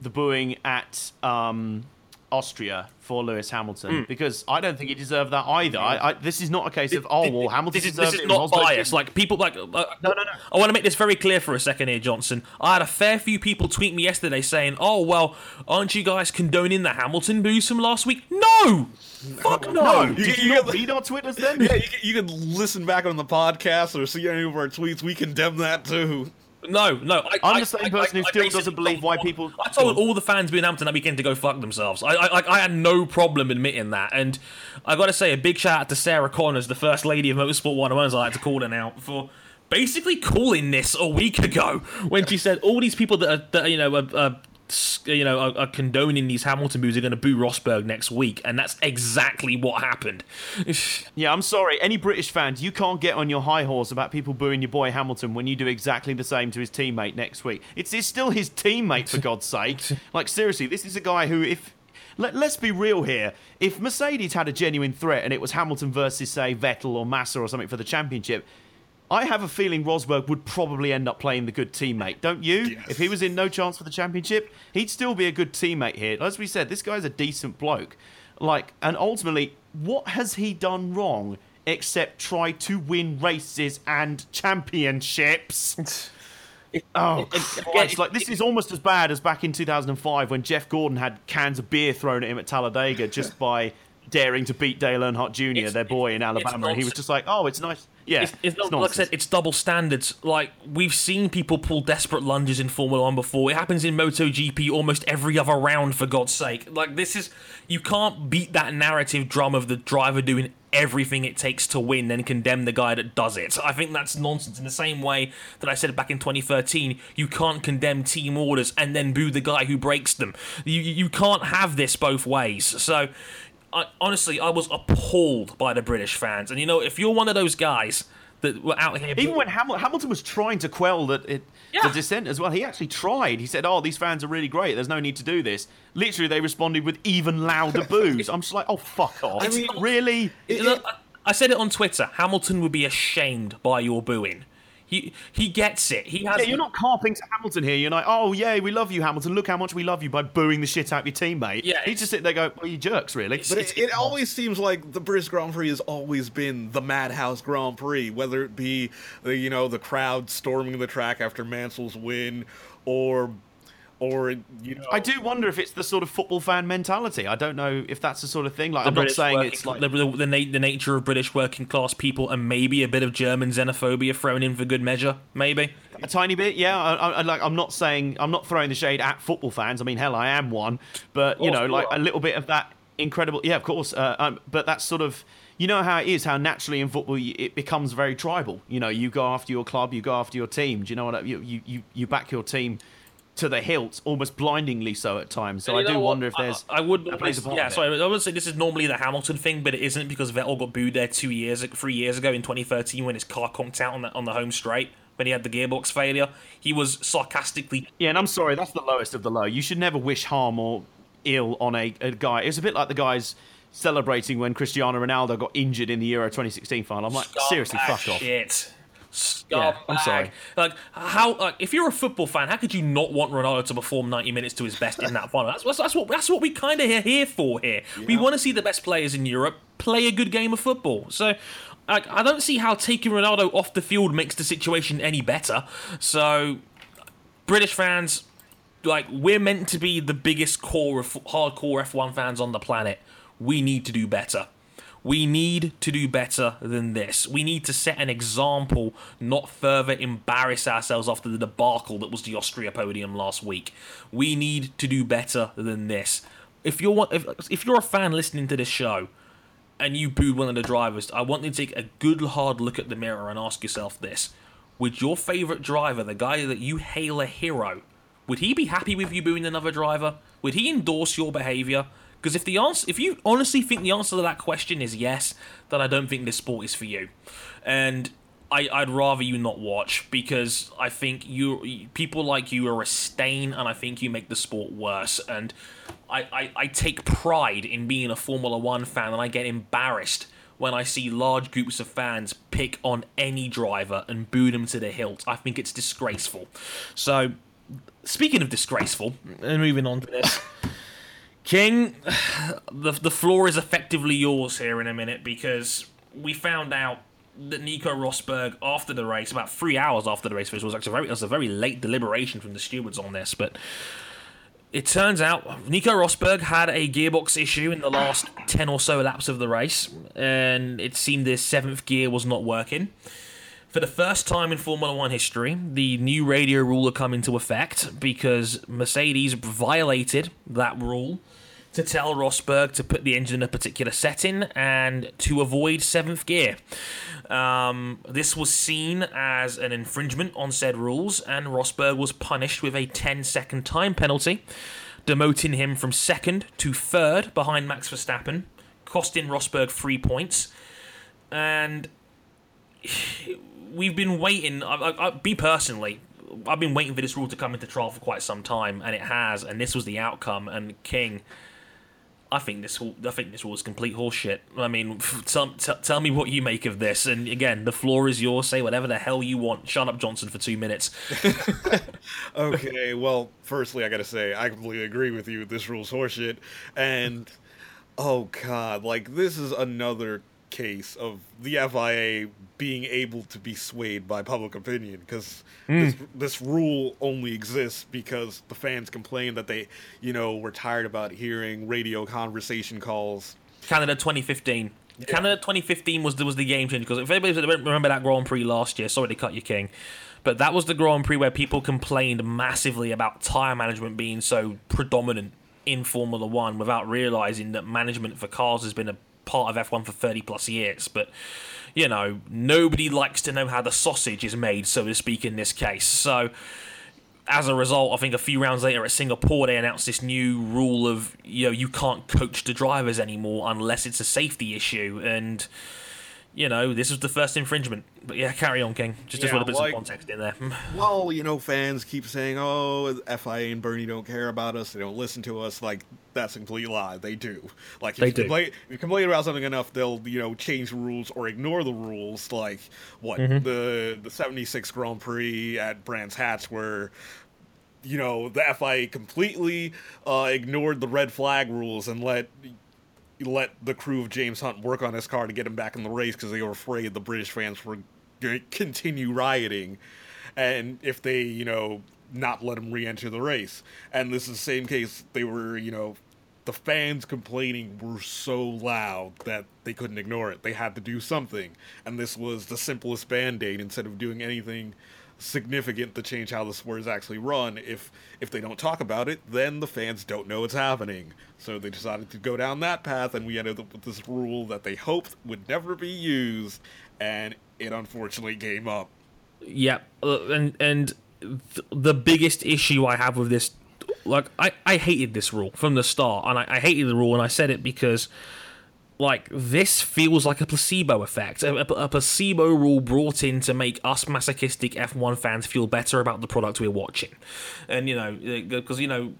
the booing at um, Austria for Lewis Hamilton because I don't think he deserved that either. I, I, this is not a case of oh well, Hamilton this is, deserved this is it, not biased. Like people like uh, no, no, no. I want to make this very clear for a second here, Johnson. I had a fair few people tweet me yesterday saying, "Oh well, aren't you guys condoning the Hamilton boos from last week?" No, fuck no. No, You- did you you not get the- read our Twitters then? Yeah, you can, you can listen back on the podcast or see any of our tweets. We condemn that too. No, no. I, I'm the same I- person who I- I still doesn't believe why people- I told all the fans being Hampton that weekend to go fuck themselves. I, I, I had no problem admitting that, and I got to say a big shout out to Sarah Connors, the first lady of Motorsport 101, as I like to call her now, for basically calling this a week ago when she said all these people that are, that you know are, are you know are, are condoning these Hamilton boos are going to boo Rosberg next week, and that's exactly what happened. Yeah, I'm sorry. Any British fans, you can't get on your high horse about people booing your boy Hamilton when you do exactly the same to his teammate next week. It's, it's still his teammate, for God's sake. Like, seriously, this is a guy who, if. Let, let's be real here. If Mercedes had a genuine threat and it was Hamilton versus, say, Vettel or Massa or something for the championship, I have a feeling Rosberg would probably end up playing the good teammate, don't you? Yes. If he was in no chance for the championship, he'd still be a good teammate here. As we said, this guy's a decent bloke. Like, and ultimately, what has he done wrong except try to win races and championships? Oh, Christ, like this is almost as bad as back in 2005 when Jeff Gordon had cans of beer thrown at him at Talladega just by daring to beat Dale Earnhardt Jr., It's- their boy in Alabama, and he was just like, "Oh, it's nice." Yeah, it's, it's, not, like I said, it's double standards. Like we've seen people pull desperate lunges in Formula One before. It happens in MotoGP almost every other round. For God's sake, like this is you can't beat that narrative drum of the driver doing everything it takes to win, then condemn the guy that does it. I think that's nonsense. In the same way that I said back in 2013, you can't condemn team orders and then boo the guy who breaks them. You you can't have this both ways. So. I, honestly, I was appalled by the British fans, and you know, if you're one of those guys that were out here, Even when Hamil- Hamilton was trying to quell the, it, Yeah. the dissent as well, he actually tried. He said, "Oh, these fans are really great. There's no need to do this." Literally, they responded with even louder boos. I'm just like, "Oh, fuck off!" I mean- really? Look, I- I said it on Twitter. Hamilton would be ashamed by your booing. He he gets it. He has. Yeah, you're not carping to Hamilton here. You're like, "Oh, yeah, we love you, Hamilton. Look how much we love you by booing the shit out of your teammate." Yeah, he it's- just sit there, go, "Well, you jerks, really." But it, it always seems like the British Grand Prix has always been the Madhouse Grand Prix, whether it be the you know the crowd storming the track after Mansell's win, or or you know I do wonder if it's the sort of football fan mentality. I don't know if that's the sort of thing. Like, I'm not saying working- it's like the, the, the, the nature of British working class people, and maybe a bit of German xenophobia thrown in for good measure. Maybe. A tiny bit, yeah. I, I, I- like, I'm not saying I'm not throwing the shade at football fans. I mean, hell, I am one. But you know, like are. a little bit of that incredible. Yeah, of course. Uh, um, but that's sort of you know how it is. How naturally in football it becomes very tribal. You know, you go after your club, you go after your team. Do you know what? I, you, you you you back your team to the hilt, almost blindingly so at times. So I do wonder if there's. I, I would. that plays a yeah, so I, would say this is normally the Hamilton thing, but it isn't because Vettel got booed there two years, three years ago in 2013 when his car conked out on the on the home straight when he had the gearbox failure. He was sarcastically Yeah, and I'm sorry, that's the lowest of the low. You should never wish harm or ill on a, a guy. It's a bit like the guys celebrating when Cristiano Ronaldo got injured in the Euro 2016 final. I'm like, seriously, Ah, fuck off. Shit. Scumbag. I'm sorry. Like how? Like if you're a football fan, how could you not want Ronaldo to perform 90 minutes to his best in that final? That's, that's, that's what that's what we kind of are here for here. We want to see the best players in Europe play a good game of football. So. Like, I don't see how taking Ronaldo off the field makes the situation any better. So, British fans, like we're meant to be the biggest core of hardcore F1 fans on the planet. We need to do better. We need to do better than this. We need to set an example, not further embarrass ourselves after the debacle that was the Austria podium last week. We need to do better than this. If you're if, if you're a fan listening to this show and you booed one of the drivers, I want you to take a good hard look at the mirror and ask yourself this. Would your favourite driver, the guy that you hail a hero, would he be happy with you booing another driver? Would he endorse your behaviour? Because if the answer, if you honestly think the answer to that question is yes, then I don't think this sport is for you. And I, I'd rather you not watch because I think you people like you are a stain, and I think you make the sport worse. And I, I, I take pride in being a Formula One fan, and I get embarrassed when I see large groups of fans pick on any driver and boo them to the hilt. I think it's disgraceful. So, speaking of disgraceful, and moving on to this. King, the the floor is effectively yours here in a minute because we found out that Nico Rosberg after the race, about three hours after the race, which was actually very, it was a very late deliberation from the stewards on this, but it turns out Nico Rosberg had a gearbox issue in the last 10 or so laps of the race, and it seemed his seventh gear was not working. For the first time in Formula One history, the new radio rule will come into effect because Mercedes violated that rule to tell Rosberg to put the engine in a particular setting and to avoid seventh gear. Um, this was seen as an infringement on said rules, and Rosberg was punished with a 10 second time penalty, demoting him from second to third behind Max Verstappen, costing Rosberg three points. And we've been waiting, I, I, I, me personally, I've been waiting for this rule to come into trial for quite some time, and it has, and this was the outcome. And King, I think this I think this was complete horseshit. I mean, tell, t- tell me what you make of this. And again, the floor is yours. Say whatever the hell you want. Shut up, Johnson, for two minutes. okay, well, firstly, I gotta say I completely agree with you. This rule's horseshit, and oh god, like this is another case of the FIA being able to be swayed by public opinion because mm. this, this, rule only exists because the fans complained that they, you know, were tired about hearing radio conversation calls. Canada 2015. Yeah. Canada 2015 was the, was the game changer because if anybody remember that Grand Prix last year, sorry to cut you, King, but that was the Grand Prix where people complained massively about tire management being so predominant in Formula One without realizing that management for cars has been a part of F1 for 30 plus years, but you know, nobody likes to know how the sausage is made, so to speak, in this case. So, as a result, I think a few rounds later at Singapore, they announced this new rule of, you know, you can't coach the drivers anymore unless it's a safety issue. And you know, this was the first infringement. But yeah, carry on, King. Just, just want to put like, some context in there. well, you know, fans keep saying, "Oh, FIA and Bernie don't care about us. They don't listen to us." Like that's a complete lie. They do. Like if they you do. Complain, if you complain about something enough, they'll you know change the rules or ignore the rules. Like what mm-hmm. the the '76 Grand Prix at Brands Hatch, where you know the FIA completely uh, ignored the red flag rules and let let the crew of James Hunt work on his car to get him back in the race because they were afraid the British fans were going to continue rioting, and if they, you know, not let him re-enter the race. And this is the same case. They were, you know, the fans complaining were so loud that they couldn't ignore it. They had to do something, and this was the simplest band-aid instead of doing anything significant to change how the sport is actually run. If if they don't talk about it, then the fans don't know it's happening. So they decided to go down that path, and we ended up with this rule that they hoped would never be used, and it unfortunately came up. Yeah, uh, and and th- the biggest issue I have with this, like I I hated this rule from the start, and I, I hated the rule, and I said it because like this feels like a placebo effect, a, a, placebo rule brought in to make us masochistic F1 fans feel better about the product we're watching, and you know because you know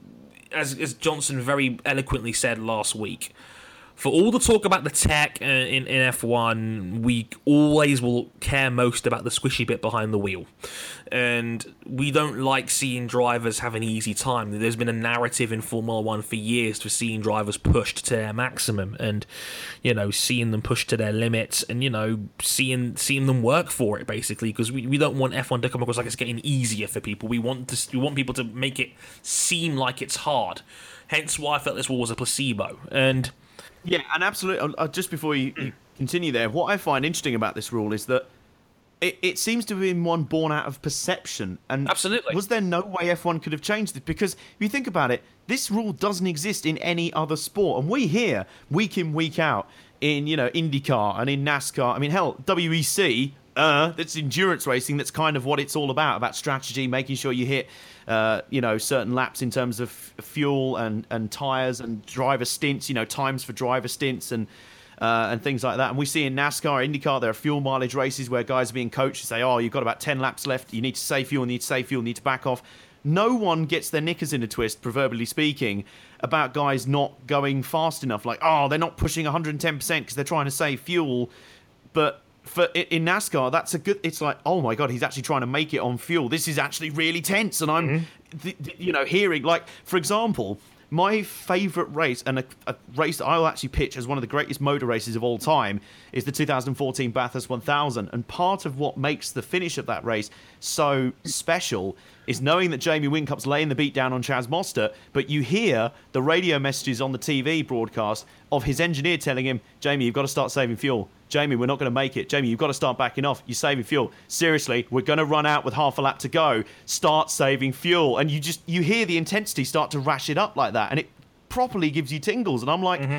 as as Johnson very eloquently said last week. For all the talk about the tech uh, in, in F1, we always will care most about the squishy bit behind the wheel. And we don't like seeing drivers have an easy time. There's been a narrative in Formula One for years for seeing drivers pushed to their maximum and, you know, seeing them pushed to their limits and, you know, seeing seeing them work for it, basically, because we, we don't want F1 to come across like it's getting easier for people. We want, to, we want people to make it seem like it's hard. Hence why I felt this war was a placebo. And Yeah, and absolutely. Uh, just before you, you continue there, what I find interesting about this rule is that it, it seems to have been one born out of perception. And Absolutely. was there no way F1 could have changed it? Because if you think about it, this rule doesn't exist in any other sport, and we hear week in week out in you know IndyCar and in NASCAR. I mean, hell, WEC. Uh, that's endurance racing. That's kind of what it's all about. About strategy, making sure you hit, uh, you know, certain laps in terms of fuel and and tires and driver stints. You know, times for driver stints and uh, and things like that. And we see in NASCAR, IndyCar, there are fuel mileage races where guys are being coached to say, "Oh, you've got about ten laps left. You need to save fuel. You need to save fuel. You need to back off." No one gets their knickers in a twist, proverbially speaking, about guys not going fast enough. Like, oh, they're not pushing 110% because they're trying to save fuel. But for in NASCAR, that's a good. It's like, oh my god, he's actually trying to make it on fuel. This is actually really tense, and I'm, mm-hmm. th- th- you know, hearing like, for example, my favorite race and a, a race that I'll actually pitch as one of the greatest motor races of all time is the 2014 Bathurst 1000. And part of what makes the finish of that race so special is knowing that Jamie Whincup's laying the beat down on Chaz Mostert, but you hear the radio messages on the TV broadcast of his engineer telling him, Jamie, you've got to start saving fuel. Jamie, we're not going to make it. Jamie, you've got to start backing off. You're saving fuel. Seriously, we're going to run out with half a lap to go. Start saving fuel. And you just you hear the intensity start to rash it up like that, and it properly gives you tingles. And I'm like, mm-hmm.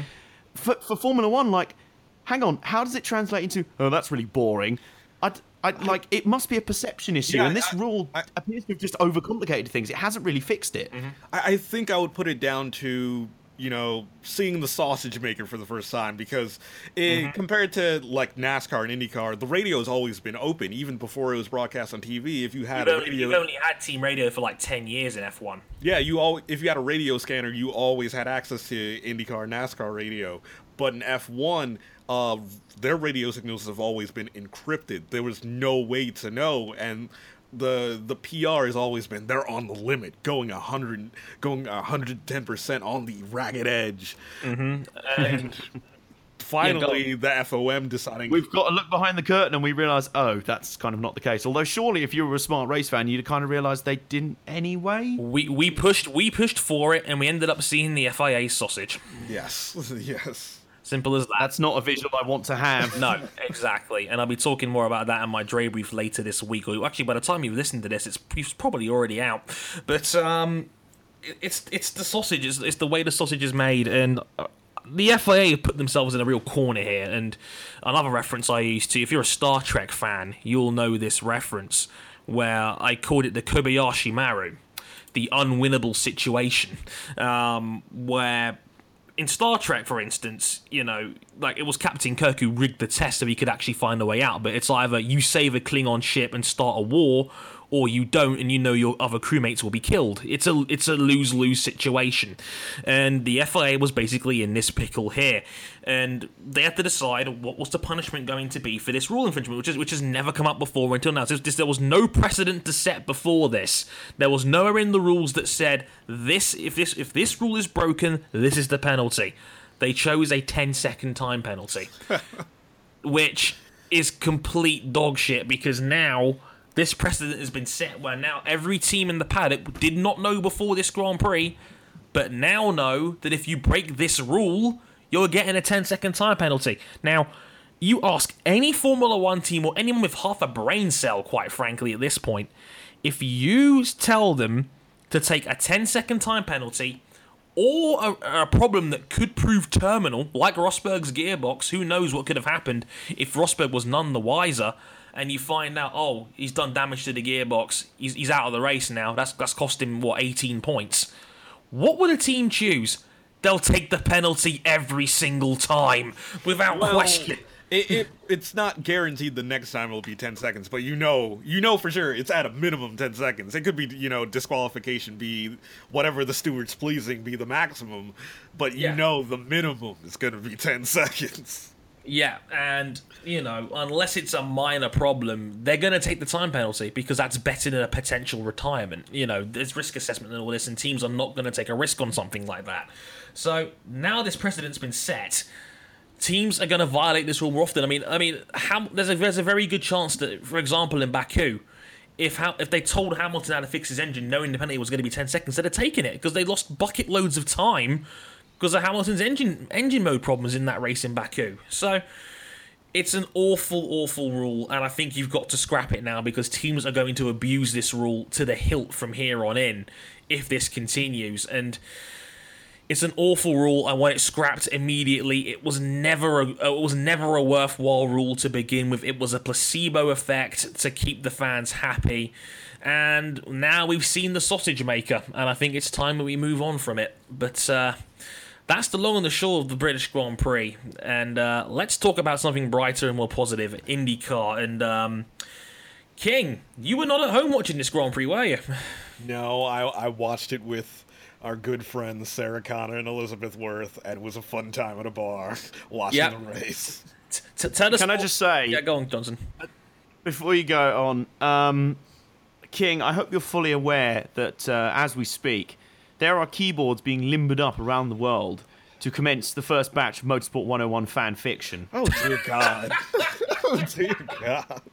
for, for Formula One, like, hang on, how does it translate into? Oh, that's really boring. I, I like it must be a perception issue, Yeah, and this I- rule I- appears to have just overcomplicated things. It hasn't really fixed it. Mm-hmm. I, I think I would put it down to you know seeing the sausage maker for the first time because it, mm-hmm. compared to like NASCAR and IndyCar, the radio has always been open even before it was broadcast on TV. If you had You've a only, you've only had team radio for like 10 years in F1. yeah, you all if you had a radio scanner, you always had access to IndyCar, NASCAR radio. But in F1, uh, their radio signals have always been encrypted. There was no way to know, and the the PR has always been they're on the limit, going hundred, going hundred ten percent on the ragged edge. And finally, the FOM deciding We've got to look behind the curtain and we realise, oh, that's kind of not the case. Although, surely, if you were a smart race fan, you'd kind of realise they didn't anyway. We we pushed we pushed for it and we ended up seeing the FIA sausage. yes, yes. Simple as that. That's not a visual I want to have. no, exactly. And I'll be talking more about that in my Dre brief later this week. Or actually, by the time you listen to this, it's, it's probably already out. But um, it's it's the sausage. It's, it's the way the sausage is made, and uh, the FIA have put themselves in a real corner here. And another reference I used to, if you're a Star Trek fan, you'll know this reference where I called it the Kobayashi Maru, the unwinnable situation, um, where in Star Trek, for instance, you know, like it was Captain Kirk who rigged the test so he could actually find a way out. But it's either you save a Klingon ship and start a war, or you don't, and you know your other crewmates will be killed. It's a it's a lose lose situation, and the FIA was basically in this pickle here, and they had to decide what was the punishment going to be for this rule infringement, which is which has never come up before until now. So this, there was no precedent to set before this. There was nowhere in the rules that said this if this if this rule is broken, this is the penalty. They chose a 10 second time penalty, which is complete dog shit because now this precedent has been set where now every team in the paddock did not know before this Grand Prix, but now know that if you break this rule, you're getting a 10 second time penalty. Now, you ask any Formula One team or anyone with half a brain cell, quite frankly, at this point, if you tell them to take a 10 second time penalty or a, a problem that could prove terminal, like Rosberg's gearbox, who knows what could have happened if Rosberg was none the wiser, and you find out, oh, he's done damage to the gearbox, he's, he's out of the race now, that's, that's cost him, what, 18 points. What would a team choose? They'll take the penalty every single time, without question. It, it it's not guaranteed the next time it'll be 10 seconds, but you know, you know for sure it's at a minimum 10 seconds. It could be, you know, disqualification be whatever the steward's pleasing be the maximum, but you Yeah. know the minimum is going to be 10 seconds. Yeah, and you know, unless it's a minor problem, they're going to take the time penalty because that's better than a potential retirement. You know, there's risk assessment and all this, and teams are not going to take a risk on something like that. So now this precedent's been set. Teams are going to violate this rule more often. I mean, I mean, there's a there's a very good chance that, for example, in Baku, if how, if they told Hamilton how to fix his engine, knowing the penalty was going to be ten seconds, they'd have taken it because they lost bucket loads of time because of Hamilton's engine engine mode problems in that race in Baku. So it's an awful, awful rule, and I think you've got to scrap it now because teams are going to abuse this rule to the hilt from here on in if this continues. And it's an awful rule. I want it scrapped immediately. It was never a, it was never a worthwhile rule to begin with. It was a placebo effect to keep the fans happy. And now we've seen the sausage maker, and I think it's time that we move on from it. But uh, that's the long and the short of the British Grand Prix. And uh, let's talk about something brighter and more positive IndyCar. And um, King, you were not at home watching this Grand Prix, were you? No, I I watched it with our good friends Sarah Connor and Elizabeth Worth, and it was a fun time at a bar watching Yep. the race. T- t- tell us. Can I just say, Yeah, go on, Johnson. before you go on, um, King, I hope you're fully aware that uh, as we speak, there are keyboards being limbered up around the world to commence the first batch of Motorsport 101 fan fiction. Oh dear God! oh dear God!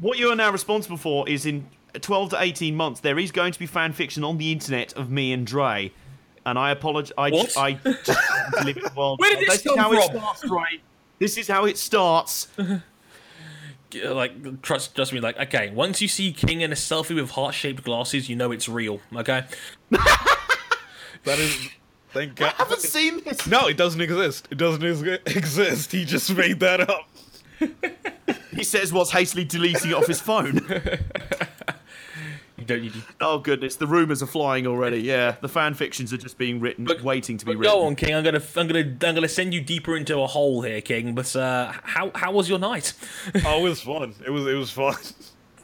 What you are now responsible for is in 12 to 18 months, there is going to be fan fiction on the internet of me and Dre. And I apologize. I, What? I just live in the world. Where did this is come how from? it starts, Dre. This is how it starts. Like, trust, trust me. Like, okay, once you see King in a selfie with heart-shaped glasses, you know it's real. Okay. That is. Thank God. I haven't seen this. No, it doesn't exist. It doesn't ex- exist. He just made that up. He says whilst hastily deleting it off his phone. You don't. You, Oh goodness, the rumours are flying already. Yeah, the fan fictions are just being written, But- waiting to be but written. go on, King. I'm gonna, I'm gonna, I'm gonna send you deeper into a hole here, King. But uh, how, how was your night? Oh, it was fun. It was. It was fun.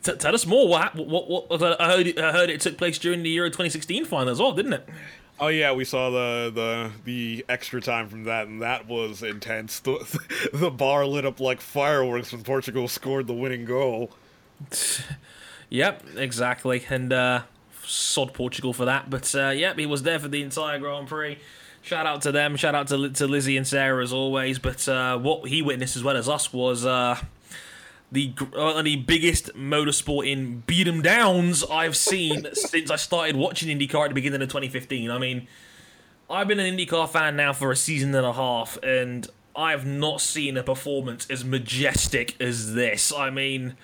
T- tell us more. What, hap- what, what? I heard, it, I heard it took place during the Euro 2016 final as well, didn't it? Oh yeah, we saw the the the extra time from that, and that was intense. The, the bar lit up like fireworks when Portugal scored the winning goal. Yep, exactly. And uh, sod Portugal for that. But uh, yep, he was there for the entire Grand Prix. Shout out to them. Shout out to, to Lizzie and Sarah as always. But uh, what he witnessed as well as us was uh, the uh, the biggest motorsport in beat 'em downs I've seen since I started watching IndyCar at the beginning of 2015. I mean, I've been an IndyCar fan now for a season and a half, and I have not seen a performance as majestic as this. I mean,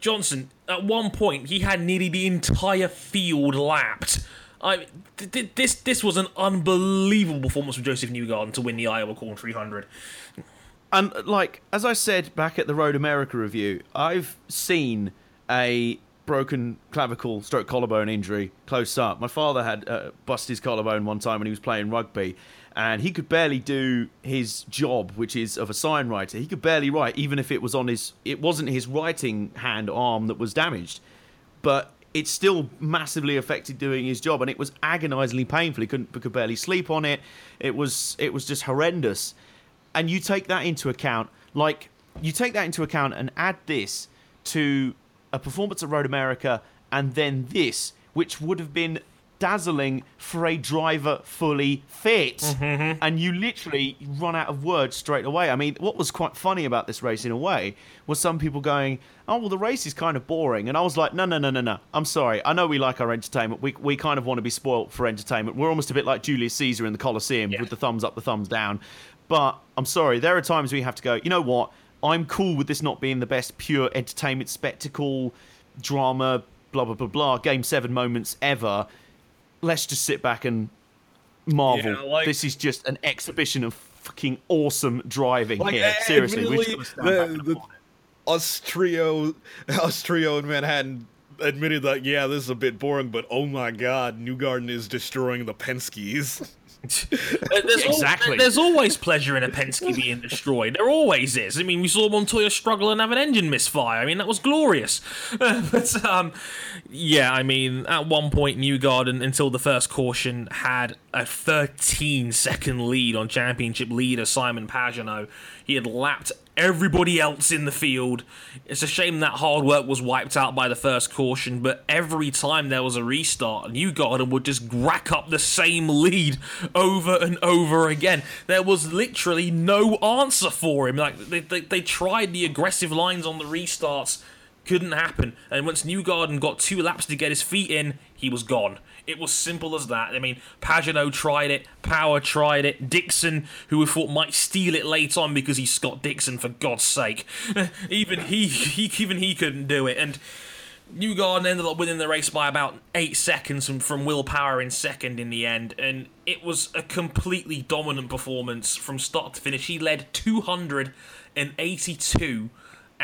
Johnson, at one point, he had nearly the entire field lapped. I th- th- this this was an unbelievable performance from Josef Newgarden to win the Iowa Corn 300. And like as I said back at the Road America review, I've seen a broken clavicle stroke collarbone injury close up. My father had uh, busted his collarbone one time when he was playing rugby, and he could barely do his job, which is of a sign writer. He could barely write, even if it was on his. It wasn't his writing hand arm that was damaged, but it still massively affected doing his job, and it was agonisingly painful. He couldn't could barely sleep on it. It was it was just horrendous and you take that into account, like you take that into account and add this to a performance at Road America, and then this, which would have been dazzling for a driver fully fit, mm-hmm, mm-hmm. and you literally run out of words straight away. I mean, what was quite funny about this race in a way was some people going, "Oh, well, the race is kind of boring," and I was like, "No, no, no, no, no. I'm sorry. I know we like our entertainment. We we kind of want to be spoilt for entertainment. We're almost a bit like Julius Caesar in the Colosseum with the thumbs up, the thumbs down." But I'm sorry, there are times we have to go, you know what? I'm cool with this not being the best pure entertainment spectacle, drama, blah, blah, blah, blah, game seven moments ever. Let's just sit back and marvel. Yeah, like- this is just an exhibition of fucking awesome driving Like, here. eh, Seriously, we just gotta stand back and the- the- applaud it. Us trio, us trio in Manhattan admitted that yeah, this is a bit boring, but oh my god, Newgarden is destroying the Penske's. there's al- Exactly. there's always pleasure in a Penske being destroyed. There always is. I mean, we saw Montoya struggle and have an engine misfire. I mean, that was glorious. but um, yeah, I mean, at one point, Newgarden until the first caution had a 13 second lead on championship leader Simon Pagenaud. He had lapped everybody else in the field. It's a shame that hard work was wiped out by the first caution, but every time there was a restart, Newgarden would just rack up the same lead over and over again. There was literally no answer for him. Like they, they, they tried the aggressive lines on the restarts, couldn't happen. And once Newgarden got two laps to get his feet in, he was gone. It was simple as that. I mean, Pagenaud tried it, Power tried it, Dixon, who we thought might steal it late on because he's Scott Dixon, for God's sake, even he, he, even he couldn't do it. And Newgarden ended up winning the race by about eight seconds from, from Will Power in second in the end, and it was a completely dominant performance from start to finish. He led 282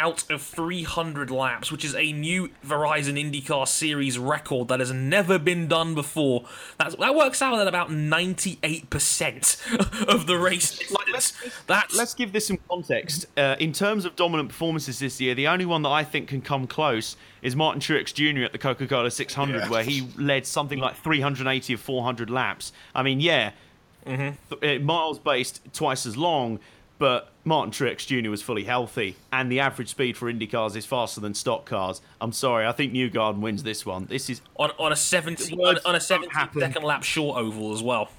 out of 300 laps, which is a new Verizon IndyCar Series record that has never been done before. That's, that works out at about 98% of the race distance. That's Let's give this some context. Uh, in terms of dominant performances this year, the only one that I think can come close is Martin Truex Jr. at the Coca-Cola 600, where he led something like 380 of 400 laps. I mean, yeah, th- uh, miles based, twice as long, but Martin Truex Jr. was fully healthy, and the average speed for Indy cars is faster than stock cars. I'm sorry, I think Newgarden wins this one. This is on, on a 70 on, on a don't 70 happen. second lap short oval as well.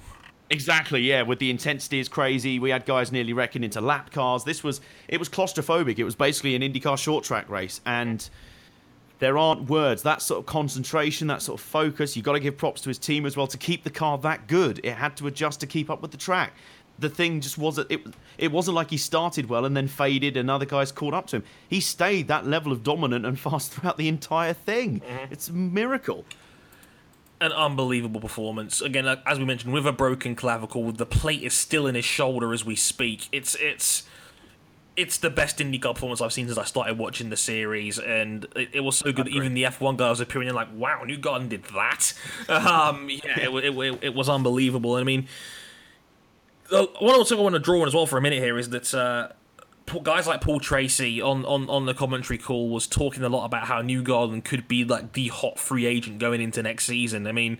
Exactly, yeah. With the intensity is crazy. We had guys nearly wrecking into lap cars. This was it was claustrophobic. It was basically an IndyCar short track race, and there aren't words. That sort of concentration, that sort of focus. You've got to give props to his team as well to keep the car that good. It had to adjust to keep up with the track. The thing just wasn't. It it wasn't like he started well and then faded, and other guys caught up to him. He stayed that level of dominant and fast throughout the entire thing. It's a miracle. An unbelievable performance. Again, like, as we mentioned, with a broken clavicle, the plate is still in his shoulder as we speak. It's it's it's the best IndyCar performance I've seen since I started watching the series, and it, it was so good. that Even the F1 guy was appearing like, "Wow, Newgarden did that." Um, yeah, it, it, it was unbelievable. I mean, the, one thing I want to draw on as well for a minute here is that uh, guys like Paul Tracy on, on, on the commentary call was talking a lot about how Newgarden could be like the hot free agent going into next season. I mean,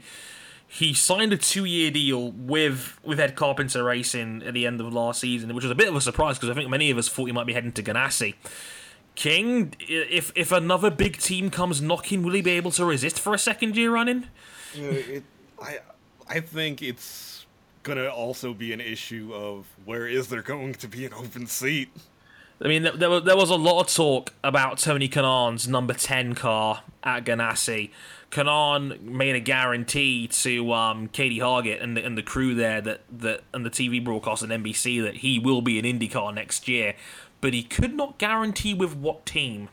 he signed a two-year deal with with Ed Carpenter Racing at the end of last season, which was a bit of a surprise because I think many of us thought he might be heading to Ganassi. King, if if another big team comes knocking, will he be able to resist for a second year running? Uh, it, I I think it's gonna also be an issue of where is there going to be an open seat. I mean, there, was, there was a lot of talk about Tony Kanaan's number 10 car at Ganassi. Kanaan made a guarantee to um, Katie Hargitt and the, and the crew there that, that and the TV broadcast on NBC that he will be an IndyCar next year, but he could not guarantee with what team,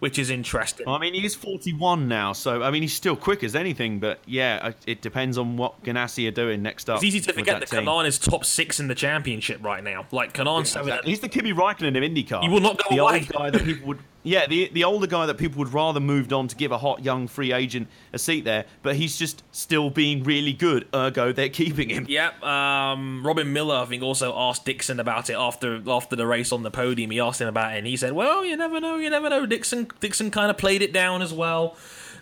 which is interesting. I mean, he's 41 now, so I mean, he's still quick as anything. But yeah, uh, it depends on what Ganassi are doing next up. It's easy to forget that, team. Kanaan is top six in the championship right now. Like Kanaan's having a- He's the Kimi Raikkonen of IndyCar. He will not go the away. old guy that people would. Yeah, the the older guy that people would rather moved on to give a hot young free agent a seat there, but he's just still being really good. Ergo, they're keeping him. Yep. Um, Robin Miller, I think, also asked Dixon about it after after the race on the podium. He asked him about it, and he said, "Well, you never know. You never know." Dixon Dixon kind of played it down as well.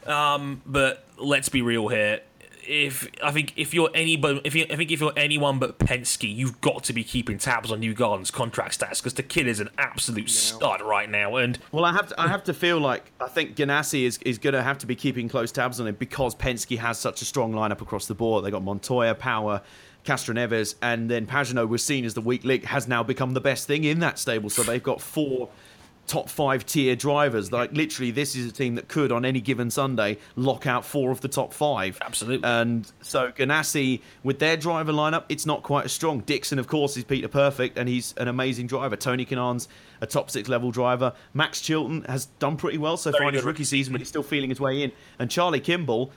Um, but let's be real here. If I think if you're anybody, if you, I think if you're anyone but Penske, you've got to be keeping tabs on Newgarden's contract stats because the kid is an absolute stud right now. And Well, I have to, I have to feel like I think Ganassi is, is going to have to be keeping close tabs on him because Penske has such a strong lineup across the board. They got Montoya, Power, Castroneves, and then Pagenaud was seen as the weak link, has now become the best thing in that stable. So they've got four top five tier drivers. Like literally, this is a team that could on any given Sunday lock out four of the top five. Absolutely. And so Ganassi, with their driver lineup, it's not quite as strong. Dixon, of course, is Peter Perfect, and he's an amazing driver. Tony Kanaan's a top six level driver. Max Chilton has done pretty well so far in his rookie season, but he's still feeling his way in. And Charlie Kimball,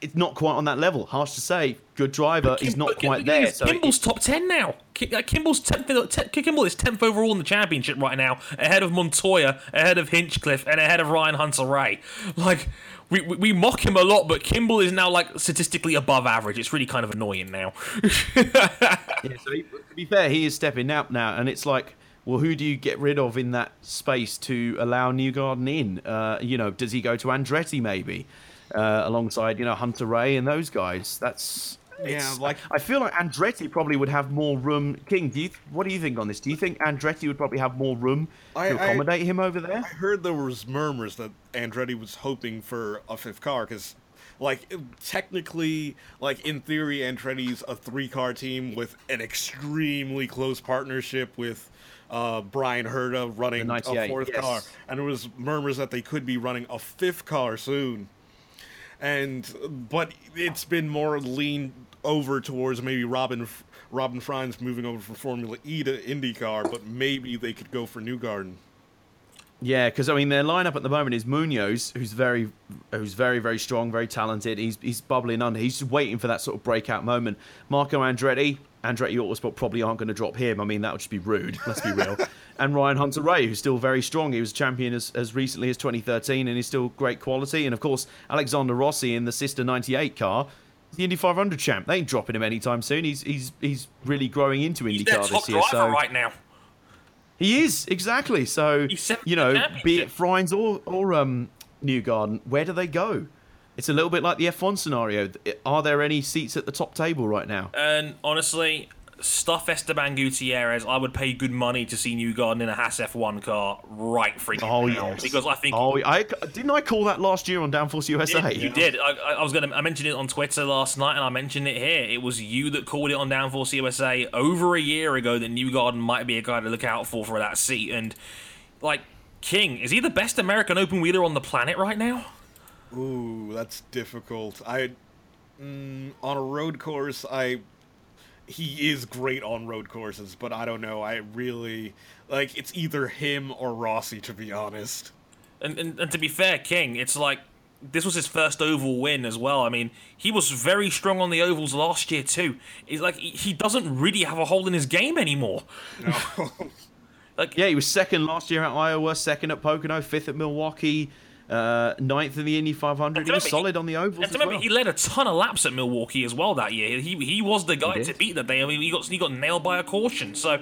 it's not quite on that level. Harsh to say, good driver. He's not But quite thing there. So Kimball's top ten now. Uh, Kimball's tenth. Kimball is tenth overall in the championship right now, ahead of Montoya, ahead of Hinchcliffe, and ahead of Ryan Hunter-Reay. Like we, we we mock him a lot, but Kimball is now like statistically above average. It's really kind of annoying now. Yeah, so he, to be fair, he is stepping up now, and it's like, well, who do you get rid of in that space to allow Newgarden in? Uh, you know, does he go to Andretti maybe, uh, alongside you know Hunter-Reay and those guys? That's Yeah, like- I feel like Andretti probably would have more room. King, do you what do you think on this? Do you think Andretti would probably have more room I- to I- accommodate him over there? I heard there was murmurs that Andretti was hoping for a fifth car because, like, technically, like in theory, Andretti's a three-car team with an extremely close partnership with uh, Bryan Herta running a fourth yes. car, and there was murmurs that they could be running a fifth car soon. And but it's been more leaned over towards maybe Robin Robin Frijns moving over from Formula E to IndyCar, but maybe they could go for Newgarden. Yeah, because I mean their lineup at the moment is Munoz, who's very, who's very very strong, very talented. He's he's bubbling under. He's just waiting for that sort of breakout moment. Marco Andretti, Andretti Autosport probably aren't going to drop him. I mean that would just be rude. Let's be real. and Ryan Hunter-Reay, who's still very strong. He was champion as, as recently as 2013, and he's still great quality. And of course Alexander Rossi in the sister 98 car. The Indy 500 champ. They ain't dropping him anytime soon. He's he's he's really growing into He's their IndyCar top this year. driver So right now. he is exactly. So you know, be it championship. Frijns or or um, Newgarden, where do they go? It's a little bit like the F1 scenario. Are there any seats at the top table right now? And honestly, stuff Esteban Gutierrez, I would pay good money to see Newgarden in a Haas F1 car right freaking Oh now, yes, because I think Oh, I didn't I call that last year on Downforce USA. You did. I, I- was gonna. I mentioned it on Twitter last night, and I mentioned it here. It was you that called it on Downforce USA over a year ago that Newgarden might be a guy to look out for for that seat. And like King, is he the best American open wheeler on the planet right now? Ooh, that's difficult. I mm, on a road course, I he is great on road courses, but I don't know. I really like it's either him or Rossi, to be honest. And, and, and to be fair, King, it's like this was his first oval win as well. I mean, he was very strong on the ovals last year too. It's like he, he doesn't really have a hole in his game anymore. No. Like Yeah, he was second last year at Iowa, second at Pocono, fifth at Milwaukee, uh, ninth in the Indy 500. He was remember, solid on the ovals And as remember, well. he led a ton of laps at Milwaukee as well that year. He he was the guy to beat that day. I mean, he got he got nailed by a caution. So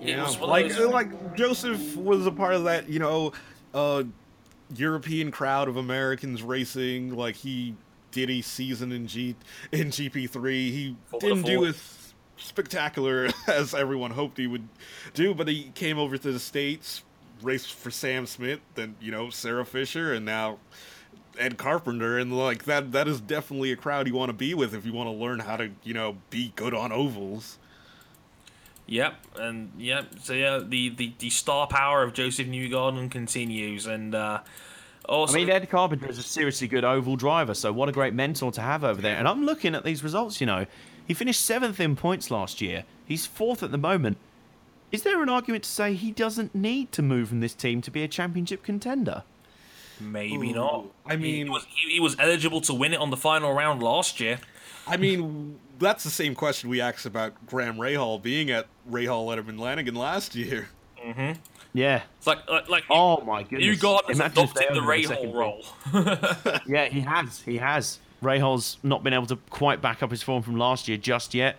Yeah, was like those- like Josef was a part of that, you know, uh, European crowd of Americans racing. Like he did a season in G in GP three. He Formula didn't do Four. as spectacular as everyone hoped he would do, but he came over to the states, raced for Sam Schmidt, then you know Sarah Fisher, and now. Ed Carpenter and like that that is definitely a crowd you want to be with if you want to learn how to, you know, be good on ovals. Yep, and yep. So yeah, the, the, the star power of Josef Newgarden continues, and uh, also I mean, Ed Carpenter is a seriously good oval driver, so what a great mentor to have over there. And I'm looking at these results, you know. He finished seventh in points last year. He's fourth at the moment. Is there an argument to say he doesn't need to move from this team to be a championship contender? maybe Ooh, not. I mean- he was, he, he was eligible to win it on the final round last year. I mean, that's the same question we asked about Graham Rahal being at Rahal Letterman Lanigan last year. Mm-hmm. Yeah. It's like like, like Oh my goodness. You got Imagine adopted the only got a second Rahal role. Yeah, he has. He has. Rahal's not been able to quite back up his form from last year just yet.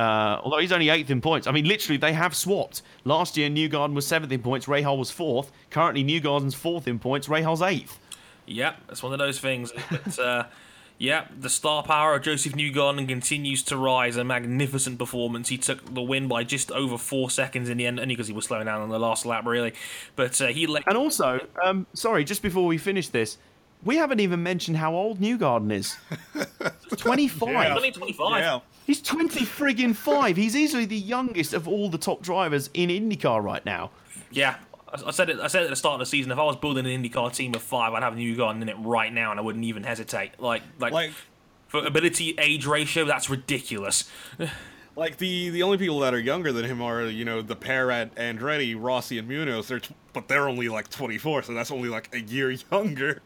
Uh, although he's only eighth in points. I mean, literally, they have swapped. Last year, Newgarden was seventh in points. Rahal was fourth. Currently, Newgarden's fourth in points. Rahal's eighth. Yep, it's one of those things. But uh, yeah, the star power of Josef Newgarden continues to rise. A magnificent performance. He took the win by just over four seconds in the end, only because he was slowing down on the last lap, really. But uh, he led. And also, um, sorry, just before we finish this, we haven't even mentioned how old Newgarden is. 25. Yeah. 25. Yeah. He's 20 friggin' five. He's easily the youngest of all the top drivers in IndyCar right now. Yeah. I I said it. I said it at the start of the season. If I was building an IndyCar team of five, I'd have new Newgarden in it right now, and I wouldn't even hesitate. Like, like, Like, for ability age ratio, that's ridiculous. like the the only people that are younger than him are you know the pair at Andretti, Rossi and Munoz. They're t- but they're only like 24, so that's only like a year younger.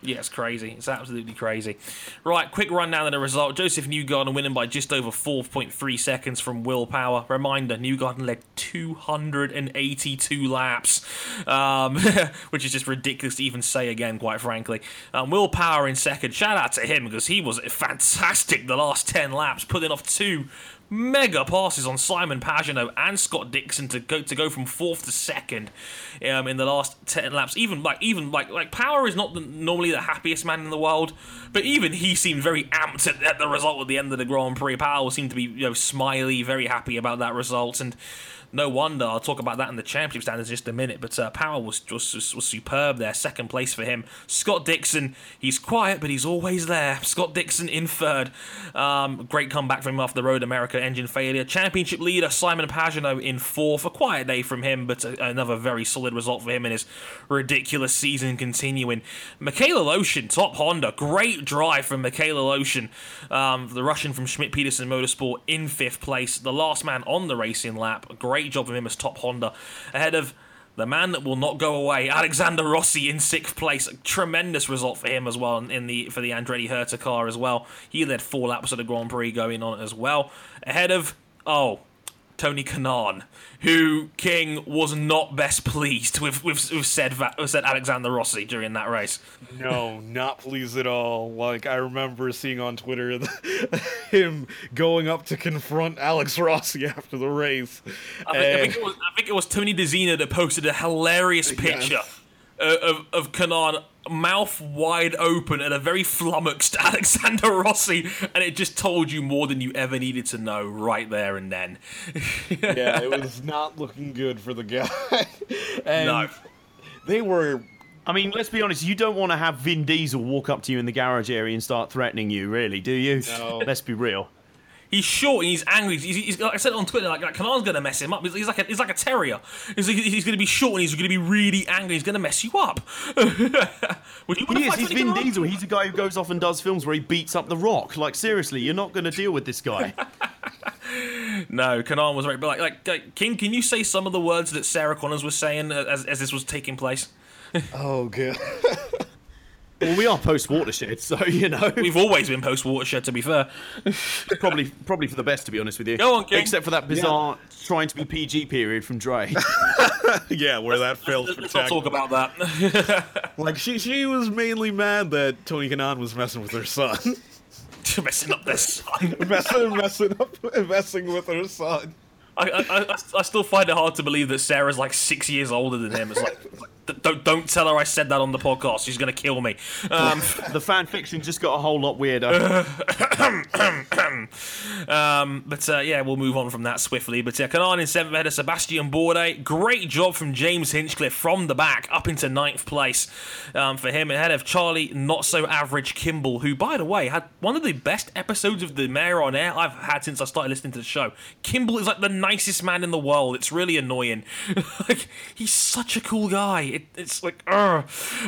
Yeah, it's crazy. It's absolutely crazy. Right, quick rundown of the result. Josef Newgarden winning by just over 4.3 seconds from Will Power. Reminder, Newgarden led 282 laps, um, which is just ridiculous to even say again, quite frankly. Um, Will Power in second. Shout out to him because he was fantastic the last 10 laps, putting off two mega passes on Simon Pagenaud and Scott Dixon to go to go from fourth to second um, in the last ten laps. Even like even like like Power is not the, normally the happiest man in the world, but even he seemed very amped at, at the result at the end of the Grand Prix. Power seemed to be you know smiley, very happy about that result and no wonder. I'll talk about that in the championship standings in just a minute. But uh, Power was just was, was superb there. Second place for him. Scott Dixon, he's quiet, but he's always there. Scott Dixon in third. Um, great comeback from him off the Road America engine failure. Championship leader Simon Pagenaud in fourth. A quiet day from him, but a, another very solid result for him in his ridiculous season continuing. Mikhail Aleshin, top Honda. Great drive from Mikhail Aleshin, um, the Russian from Schmidt Peterson Motorsport in fifth place. The last man on the racing lap. Great Great job from him as top Honda. Ahead of the man that will not go away, Alexander Rossi in sixth place. A tremendous result for him as well in the for the Andretti Herta car as well. He led four laps of the Grand Prix going on as well. Ahead of oh Tony Kanaan, who King was not best pleased with with, with said with said Alexander Rossi during that race. No, not pleased at all. Like I remember seeing on Twitter the, him going up to confront Alex Rossi after the race. I think, I think, it, was, I think it was Tony DiZinno that posted a hilarious picture yes. of of Kanaan mouth wide open at a very flummoxed Alexander Rossi, and it just told you more than you ever needed to know right there and then. yeah, it was not looking good for the guy. and no. They were. I mean, let's be honest. You don't want to have Vin Diesel walk up to you in the garage area and start threatening you, really, do you? No. Let's be real. He's short and he's angry. He's, he's, like I said on Twitter, like, like Kanaan's gonna mess him up. He's, he's like a, he's like a terrier. He's, like, he's gonna be short and he's gonna be really angry. He's gonna mess you up. Would you he is. He's Vin Diesel. He's a guy who goes off and does films where he beats up the Rock. Like seriously, you're not gonna deal with this guy. no, Kanaan was right. But like, like, like, King, can you say some of the words that Sarah Connors was saying as, as this was taking place? oh, good. Well, we are post watershed, so you know we've always been post watershed. To be fair, probably probably for the best, to be honest with you. Go on, King. Except for that bizarre yeah. trying to be PG period from Dre. yeah, where that failed. Let's not talk about that. like she she was mainly mad that Tony Kanaan was messing with her son. messing up their son. messing, messing up, messing with her son. I, I, I, still find it hard to believe that Sarah's like six years older than him. It's like, don't don't tell her I said that on the podcast. She's gonna kill me. Um, the fan fiction just got a whole lot weirder. um, but uh, yeah, we'll move on from that swiftly. But yeah, Kanaan in seventh ahead of Sebastian Bourdais. Great job from James Hinchcliffe from the back up into ninth place um, for him ahead of Charlie not so average Kimball, who by the way had one of the best episodes of the Mayor on Air I've had since I started listening to the show. Kimball is like the nicest man in the world. It's really annoying. like he's such a cool guy. It, it's like, uh.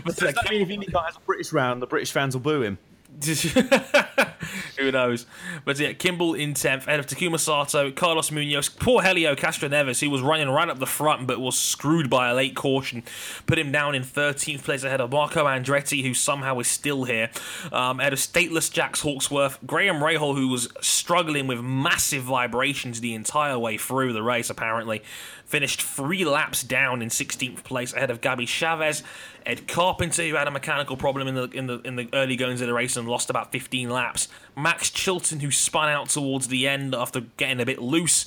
But like, I mean, if he has a British round, the British fans will boo him. Who knows? But yeah, Kimball in 10th, ahead of Takuma Sato, Carlos Munoz, poor Helio Castroneves, who was running right up the front but was screwed by a late caution, put him down in 13th place ahead of Marco Andretti, who somehow is still here, um, ahead of stateless Jax Hawksworth, Graham Rahal, who was struggling with massive vibrations the entire way through the race, apparently, finished three laps down in 16th place ahead of Gabby Chaves. Ed Carpenter, who had a mechanical problem in the in the in the early goings of the race and lost about 15 laps. Max Chilton, who spun out towards the end after getting a bit loose,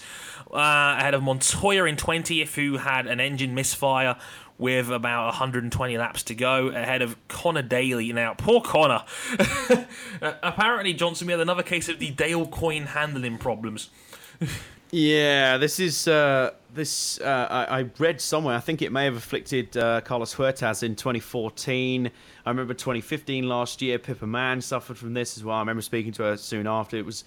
uh, ahead of Montoya in 20th, who had an engine misfire with about 120 laps to go ahead of Conor Daly. Now, poor Conor. Apparently, Johnson, we had another case of the Dale Coyne handling problems. Yeah, this is uh, this. Uh, I, I, read somewhere. I think it may have afflicted uh, Carlos Huertas in 2014. I remember 2015 last year. Pippa Mann suffered from this as well. I remember speaking to her soon after. It was,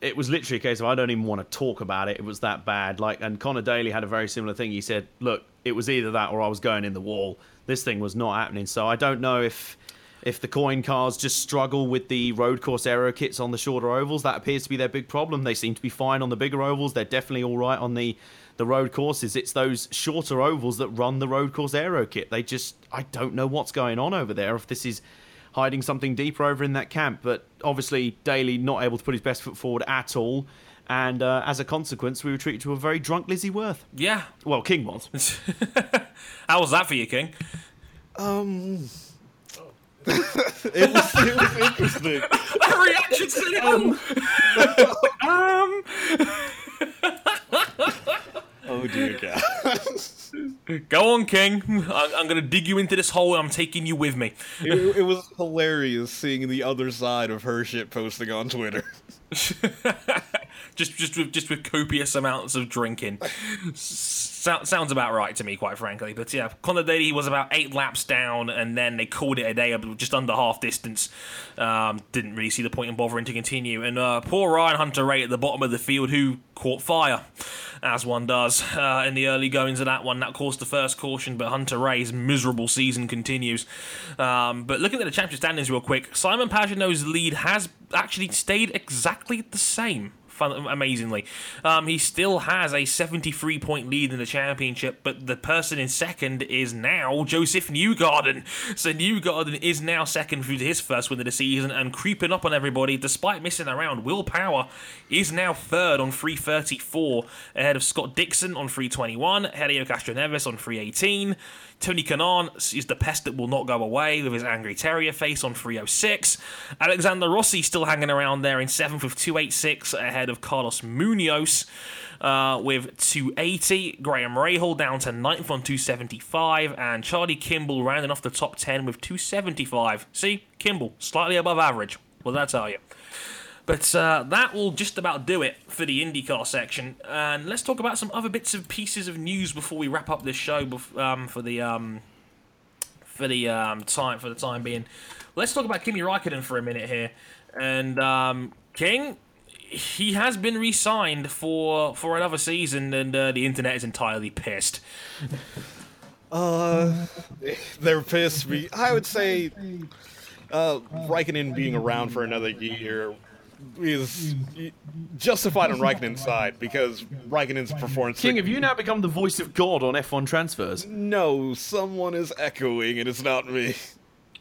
it was literally a case of I don't even want to talk about it. It was that bad. Like, and Conor Daly had a very similar thing. He said, "Look, it was either that or I was going in the wall. This thing was not happening." So I don't know if if the Coyne cars just struggle with the road course aero kits on the shorter ovals, that appears to be their big problem. They seem to be fine on the bigger ovals. They're definitely all right on the the road courses. It's those shorter ovals that run the road course aero kit. They just I don't know what's going on over there. If this is hiding something deeper over in that camp. But obviously, Daly not able to put his best foot forward at all. And uh, as a consequence, we were treated to a very drunk Lizzie Worth. Yeah. Well, King was. How was that for you, King? Um, it was it was interesting. That reaction to um. Oh dear God. Go on, King. I- I'm gonna dig you into this hole. and I'm taking you with me. it, it was hilarious seeing the other side of her shit posting on Twitter. just just with just with copious amounts of drinking. So, sounds about right to me, quite frankly. But yeah, Conor Daly was about eight laps down, and then they called it a day, just under half distance. Um, didn't really see the point in bothering to continue. And uh, poor Ryan Hunter-Reay at the bottom of the field, who caught fire, as one does uh, in the early goings of that one. That caused the first caution, but Hunter-Reay's miserable season continues. Um, but looking at the championship standings real quick, Simon Pagenaud's lead has actually stayed exactly the same. Amazingly, um, he still has a 73 point lead in the championship, but the person in second is now Joseph Newgarden. So Newgarden is now second through to his first win of the season and creeping up on everybody despite missing around. Will Power is now third on 334, ahead of Scott Dixon on 321, Helio Castroneves on 318. Tony Kanaan is the pest that will not go away with his angry terrier face on 306. Alexander Rossi still hanging around there in 7th with 286 ahead of Carlos Munoz uh, with 280. Graham Rahal down to 9th on 275. And Charlie Kimball rounding off the top 10 with 275. See, Kimball, slightly above average. What did I tell you? But uh, that will just about do it for the IndyCar section. And let's talk about some other bits and pieces of news before we wrap up this show. Um, for the um, for the um, time for the time being, let's talk about Kimi Raikkonen for a minute here. And um, King, he has been re-signed for for another season, and uh, the internet is entirely pissed. Uh, they're pissed. I would say, uh, Raikkonen being around for another year is justified on Raikkonen's side because Raikkonen's performance. King, have you now become the voice of God on F1 transfers? No, someone is echoing, and it's not me.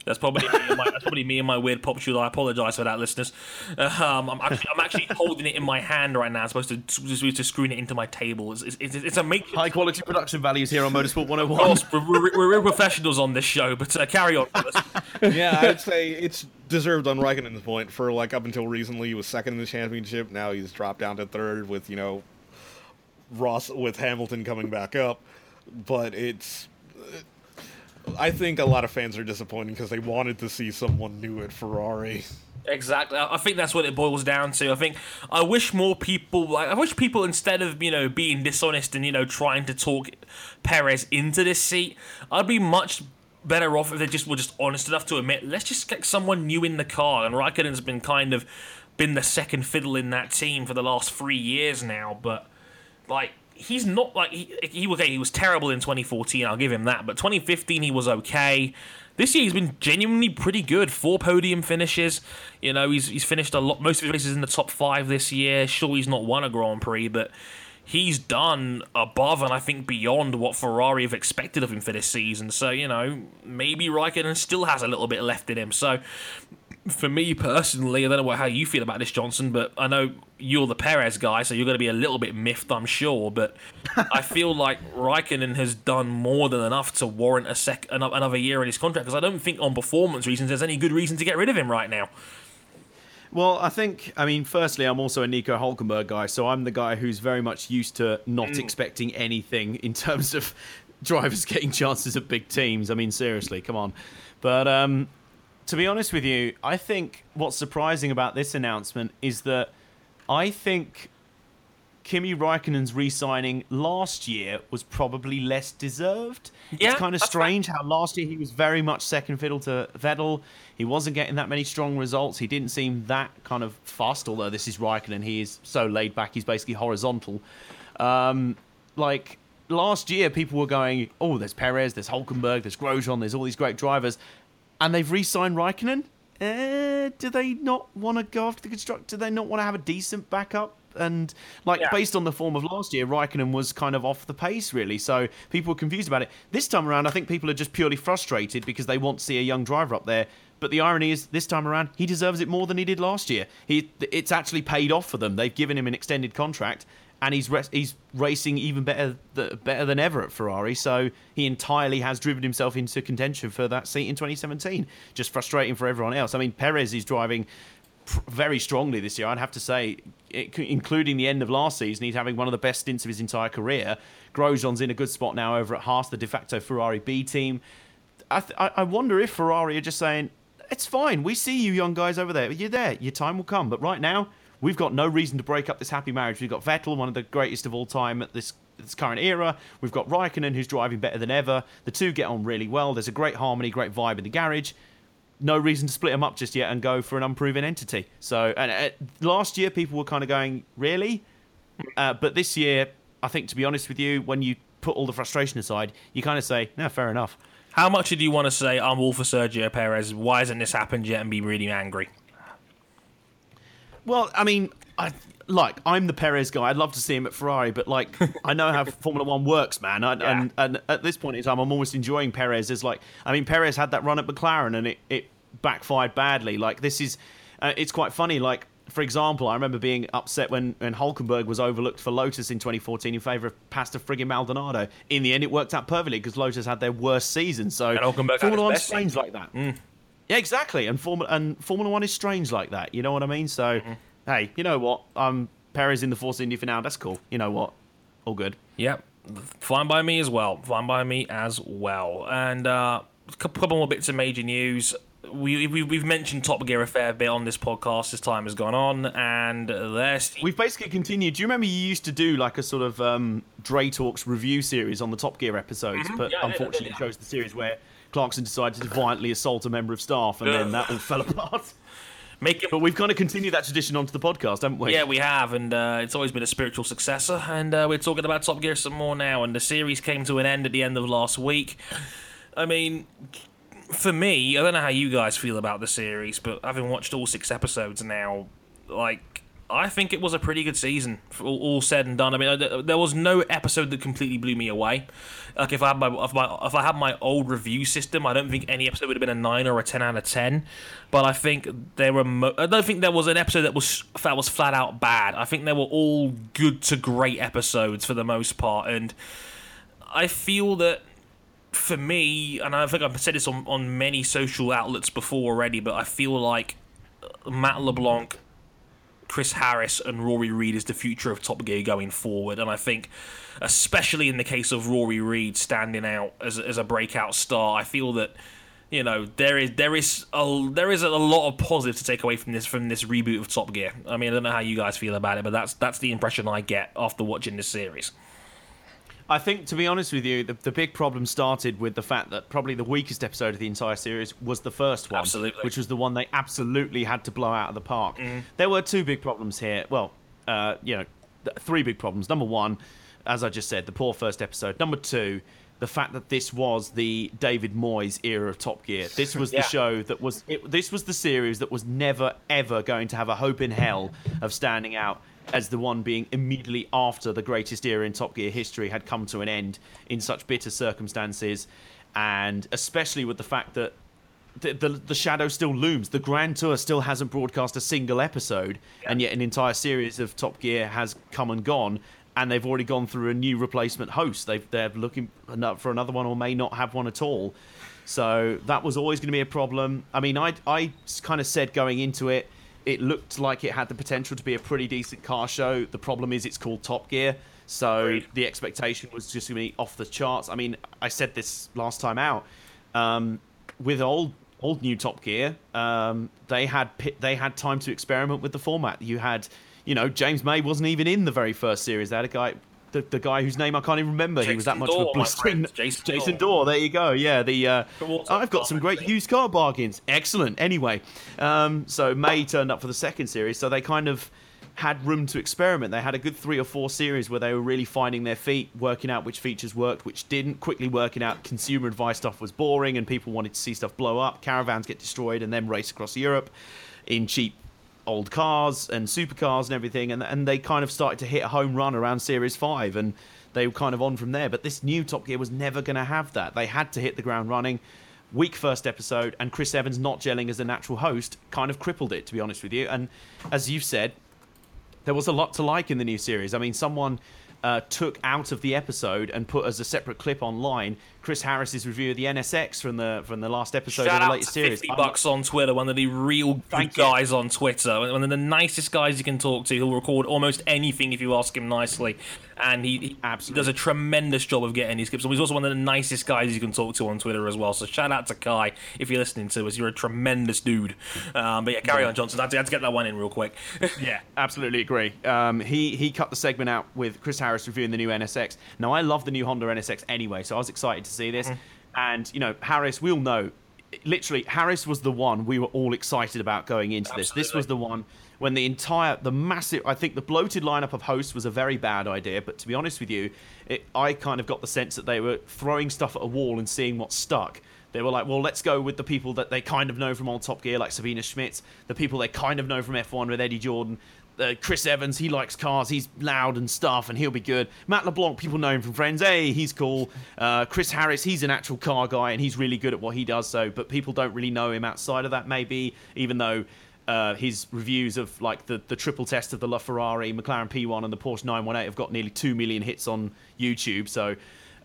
That's probably me and my, that's probably me and my weird pop shoe. I apologise for that, listeners. Uh, um, I'm, actually, I'm actually holding it in my hand right now, as opposed to just to screwing it into my table. It's, it's, it's, a make. High quality production values here on Motorsport 101. course, we're, we're, we're real professionals on this show, but uh, carry on. yeah, I'd say it's deserved on Raikkonen's point for like up until recently he was second in the championship. Now he's dropped down to third with you know Ross with Hamilton coming back up. But it's I think a lot of fans are disappointed because they wanted to see someone new at Ferrari. Exactly. I think that's what it boils down to. I think I wish more people like I wish people instead of, you know, being dishonest and, you know, trying to talk Perez into this seat, I'd be much better off if they just were just honest enough to admit, let's just get someone new in the car. And Raikkonen's been kind of been the second fiddle in that team for the last three years now, but like he's not like he, he okay he was terrible in 2014 i'll give him that but 2015 he was okay this year he's been genuinely pretty good four podium finishes you know he's he's finished a lot most of his races in the top five this year sure he's not won a grand prix but he's done above and I think beyond what Ferrari have expected of him for this season. So, you know, maybe Raikkonen still has a little bit left in him. So, for me personally, I don't know what, how you feel about this, Johnson, but I know you're the Perez guy, so you're going to be a little bit miffed, I'm sure. But I feel like Raikkonen has done more than enough to warrant a sec another year in his contract because I don't think, on performance reasons, there's any good reason to get rid of him right now. Well, I think, I mean, firstly, I'm also a Nico Hulkenberg guy, so I'm the guy who's very much used to not expecting anything in terms of drivers getting chances at big teams. I mean, seriously, come on. But um, to be honest with you, I think what's surprising about this announcement is that I think Kimi Raikkonen's re-signing last year was probably less deserved. Yeah, it's kind of strange how last year he was very much second fiddle to Vettel. He wasn't getting that many strong results. He didn't seem that kind of fast. Although this is Raikkonen, he is so laid back. He's basically horizontal. Um, like last year, people were going, "Oh, there's Perez, there's Hulkenberg, there's Grosjean, there's all these great drivers," and they've re-signed Raikkonen. Uh, do they not want to go after the constructor? Do they not want to have a decent backup? And like Yeah. based on the form of last year, Raikkonen was kind of off the pace, really. So people were confused about it. This time around, I think people are just purely frustrated because they want to see a young driver up there But the irony is, this time around, he deserves it more than he did last year. He, it's actually paid off for them. They've given him an extended contract, and he's re- he's racing even better th- better than ever at Ferrari. So he entirely has driven himself into contention for that seat in 2017. Just frustrating for everyone else. I mean, Perez is driving pr- very strongly this year. I'd have to say, it, including the end of last season, he's having one of the best stints of his entire career. Grosjean's in a good spot now over at Haas, the de facto Ferrari B team. I, th- I wonder if Ferrari are just saying, it's fine. We see you young guys over there. You're there. Your time will come. But right now, we've got no reason to break up this happy marriage. We've got Vettel, one of the greatest of all time at this this current era. We've got Raikkonen, who's driving better than ever. The two get on really well. There's a great harmony, great vibe in the garage. No reason to split them up just yet and go for an unproven entity. So, and uh, last year people were kind of going, really? Uh, but this year, I think to be honest with you, when you put all the frustration aside, you kind of say, no, fair enough. How much did you want to say I'm all for Sergio Perez? Why hasn't this happened yet? And be really angry. Well, I mean, I like I'm the Perez guy. I'd love to see him at Ferrari, but like I know how Formula One works, man. I, Yeah. and and at this point in time, I'm almost enjoying Perez as like I mean, Perez had that run at McLaren and it it backfired badly. Like this is, uh, it's quite funny. Like for example, I remember being upset when when Hulkenberg was overlooked for Lotus in 2014 in favour of Pastor friggin' Maldonado. In the end, it worked out perfectly because Lotus had their worst season. So And Hulkenberg Formula One's strange like that. Yeah, exactly. And Formula and Formula One is strange like that. You know what I mean? So, hey, you know what? Um, Perez in the Force India for now. That's cool. You know what? All good. Yep, fine by me as well. Fine by me as well. And uh, a couple, more bits of major news. We, we we've mentioned Top Gear a fair bit on this podcast as time has gone on, and there's We've basically continued. Do you remember you used to do like a sort of um, Dre Talks review series on the Top Gear episodes, but Yeah, I did, I unfortunately yeah. chose the series where Clarkson decided to violently assault a member of staff, and then that all fell apart. making But we've kind of continued that tradition onto the podcast, haven't we? Yeah, we have, and uh, it's always been a spiritual successor. And uh, we're talking about Top Gear some more now. And the series came to an end at the end of last week. I mean, for me, I don't know how you guys feel about the series, but having watched all six episodes now, like. I think it was a pretty good season, all, said and done. I mean, there was no episode that completely blew me away. Like if I had my if, my, if I had my old review system, I don't think any episode would have been a nine or a ten out of ten. But I think there were. Mo- I don't think there was an episode that was that was flat out bad. I think they were all good to great episodes for the most part, and I feel that for me, and I think I've said this on, on many social outlets before already, but I feel like Matt LeBlanc, Chris Harris, and Rory Reid is the future of Top Gear going forward. And I think, especially in the case of Rory Reid standing out as, as a breakout star, I feel that you know there is there is a there is a lot of positive to take away from this from this reboot of Top Gear. I mean, I don't know how you guys feel about it, but that's that's the impression I get after watching this series. I think, to be honest with you, the, the big problem started with the fact that probably the weakest episode of the entire series was the first one, Absolutely. which was the one they absolutely had to blow out of the park. There were two big problems here. Well, uh, you know, th- three big problems. Number one, as I just said, the poor first episode. Number two, the fact that this was the David Moyes era of Top Gear. This was Yeah. the show that was. It, this was the series that was never ever going to have a hope in hell of standing out as the one being immediately after the greatest era in Top Gear history had come to an end in such bitter circumstances, and especially with the fact that the, the, the shadow still looms. The Grand Tour still hasn't broadcast a single episode, and yet an entire series of Top Gear has come and gone, and they've already gone through a new replacement host. They've, they're looking for another one, or may not have one at all. So that was always going to be a problem. I mean, I I kind of said going into it, it looked like it had the potential to be a pretty decent car show. The problem is it's called Top Gear, so Agreed. the expectation was just going to be off the charts. I mean, I said this last time out. Um, with old old new Top Gear, um, they had they had time to experiment with the format. You had, you know, James May wasn't even in the very first series. They had a guy, the, the guy whose name I can't even remember. he was that much Dawe, of a blistering. Jason Jason. Dawe. There you go. Yeah, the uh, I've got some great used car bargains. Excellent. Anyway, um, so May turned up for the second series, so they kind of had room to experiment. They had a good three or four series where they were really finding their feet, working out which features worked, which didn't, quickly working out consumer advice stuff was boring and people wanted to see stuff blow up, caravans get destroyed and then race across Europe in cheap old cars and supercars and everything and and they kind of started to hit a home run around series 5 and they were kind of on from there but this new top gear was never going to have that they had to hit the ground running weak first episode, and Chris Evans not gelling as a natural host kind of crippled it, to be honest with you. And as you've said, there was a lot to like in the new series. I mean, someone uh, took out of the episode and put as a separate clip online Chris Harris's review of the NSX from the from the last episode Shout of the latest series. 50 I'm- bucks on Twitter, one of the real good Thank you. guys on Twitter, one of the nicest guys you can talk to. He'll record almost anything if you ask him nicely, and he, he Absolutely. does a tremendous job of getting these clips. And he's also one of the nicest guys you can talk to on Twitter as well. So shout out to Kai if you're listening to us. You're a tremendous dude. Um, but yeah, carry on, Johnson. I had, to, I had to get that one in real quick. Yeah, absolutely agree. Um, he he cut the segment out with Chris Harris reviewing the new NSX. Now I love the new Honda NSX anyway, so I was excited to see this. And you know, Harris, we all know, literally, Harris was the one we were all excited about going into this. This was the one when the entire, the massive, I think the bloated lineup of hosts was a very bad idea. But to be honest with you, it, I kind of got the sense that they were throwing stuff at a wall and seeing what stuck. They were like, well, let's go with the people that they kind of know from old Top Gear, like Sabine Schmitz, the people they kind of know from F1 with Eddie Jordan, uh, Chris Evans, he likes cars, he's loud and stuff, and he'll be good. Matt LeBlanc, people know him from Friends, hey, he's cool. Uh, Chris Harris, he's an actual car guy, and he's really good at what he does, so, but people don't really know him outside of that, maybe, even though. Uh, his reviews of like the, the triple test of the LaFerrari, McLaren P1, and the Porsche 918 have got nearly two million hits on YouTube. So,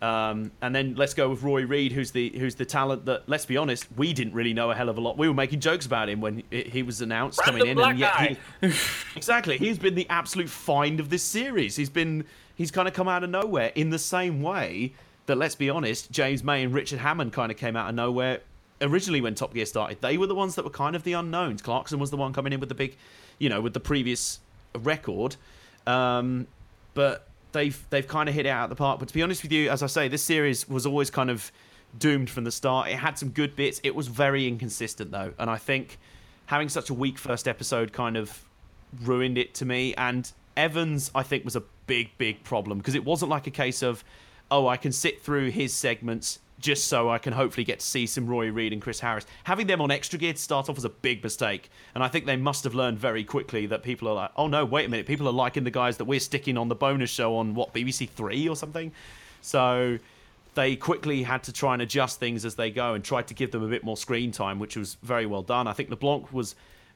um, and then let's go with Rory Reid, who's the who's the talent that, let's be honest, we didn't really know a hell of a lot. We were making jokes about him when he he was announced coming in, Random and yet he, exactly, he's been the absolute find of this series. He's been he's kind of come out of nowhere in the same way that, let's be honest, James May and Richard Hammond kind of came out of nowhere originally when Top Gear started. They were the ones that were kind of the unknowns. Clarkson was the one coming in with the big, you know, with the previous record. Um, but they've they've kind of hit it out of the park. But to be honest with you, as I say, this series was always kind of doomed from the start. It had some good bits. It was very inconsistent though, and I think having such a weak first episode kind of ruined it to me. And Evans, I think, was a big big problem because it wasn't like a case of oh, I can sit through his segments just so I can hopefully get to see some Rory Reid and Chris Harris. Having them on extra gear to start off was a big mistake. And I think they must have learned very quickly that people are like, oh no, wait a minute, people are liking the guys that we're sticking on the bonus show on what, BBC Three or something? So they quickly had to try and adjust things as they go and tried to give them a bit more screen time, which was very well done. I think LeBlanc was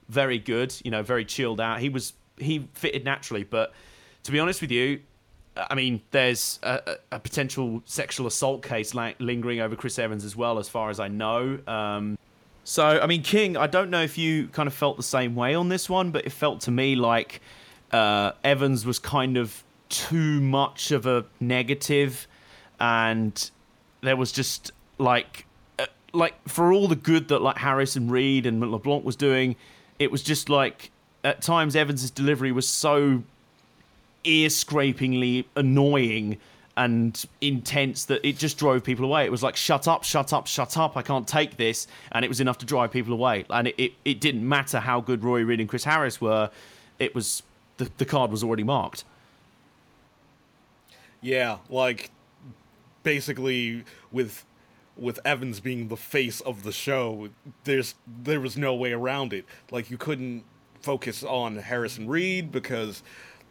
very good, you know, very chilled out. He was he fitted naturally, but to be honest with you, I mean, there's a, a potential sexual assault case li- lingering over Chris Evans as well, as far as I know. Um, so, I mean, King, I don't know if you kind of felt the same way on this one, but it felt to me like uh, Evans was kind of too much of a negative, and there was just like, uh, like for all the good that like Harris and Reid and LeBlanc was doing, it was just like at times Evans's delivery was so ear scrapingly annoying and intense that it just drove people away. It was like, shut up, shut up, shut up, I can't take this. And it was enough to drive people away. And it, it, it didn't matter how good Rory Reid and Chris Harris were, it was the, the card was already marked. Yeah, like basically with with Evans being the face of the show, there's there was no way around it. Like you couldn't focus on Harrison Reed because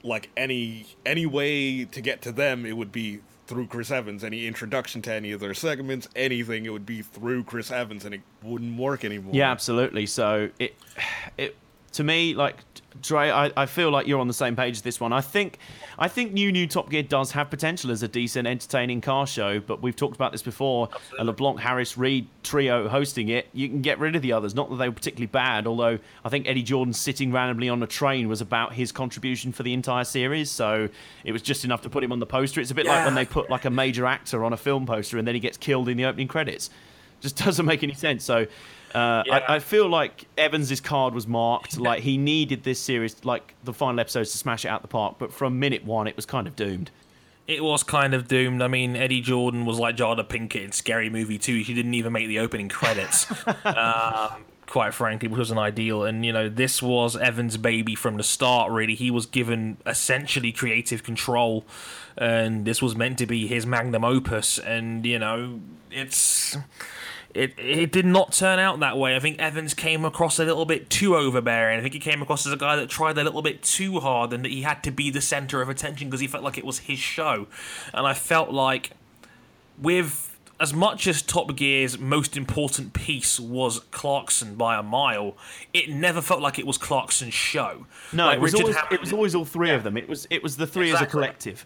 like any any way to get to them it would be through Chris Evans. Any introduction to any of their segments, anything, it would be through Chris Evans and it wouldn't work anymore. Yeah, absolutely. So it, it to me, like Dre, I, I feel like you're on the same page as this one. I think, I think New New Top Gear does have potential as a decent, entertaining car show. But we've talked about this before. A LeBlanc, Harris, Reid trio hosting it. You can get rid of the others. Not that they were particularly bad. Although I think Eddie Jordan sitting randomly on a train was about his contribution for the entire series. So it was just enough to put him on the poster. It's a bit like when they put like a major actor on a film poster and then he gets killed in the opening credits. Just doesn't make any sense. So. Uh, Yeah. I, I feel like Evans's card was marked. Like he needed this series, like the final episodes, to smash it out the park. But from minute one, it was kind of doomed. It was kind of doomed. I mean, Eddie Jordan was like Jada Pinkett in Scary Movie 2. She didn't even make the opening credits, um, quite frankly, which wasn't ideal. And, you know, this was Evan's baby from the start, really. He was given essentially creative control, and this was meant to be his magnum opus. And, you know, it's. It, it did not turn out that way. I think Evans came across a little bit too overbearing. I think he came across as a guy that tried a little bit too hard and that he had to be the center of attention because he felt like it was his show. And I felt like with as much as Top Gear's most important piece was Clarkson by a mile, it never felt like it was Clarkson's show. No, like it was, always, Hammond- it was always all three of them. It was it was the three as a collective.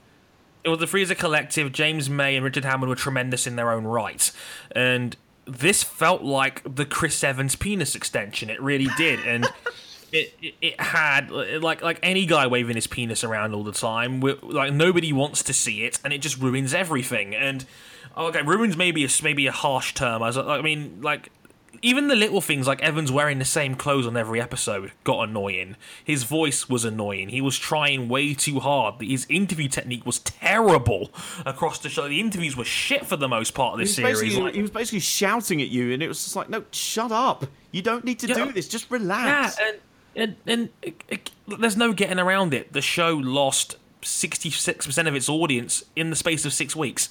it was the three as a collective. James May and Richard Hammond were tremendous in their own right, and this felt like the Chris Evans penis extension. It really did, and it it, it had like like any guy waving his penis around all the time. Like nobody wants to see it, and it just ruins everything. And oh, okay, ruins maybe a maybe a harsh term. As I mean, like even the little things like Evans wearing the same clothes on every episode got annoying. His voice was annoying. He was trying way too hard. His interview technique was terrible across the show. The interviews were shit for the most part of this series. Like- he was basically shouting at you, and it was just like, no, shut up. You don't need to Yeah. do this. Just yeah, relax. and and, and it, it, there's no getting around it. The show lost 66% of its audience in the space of six weeks.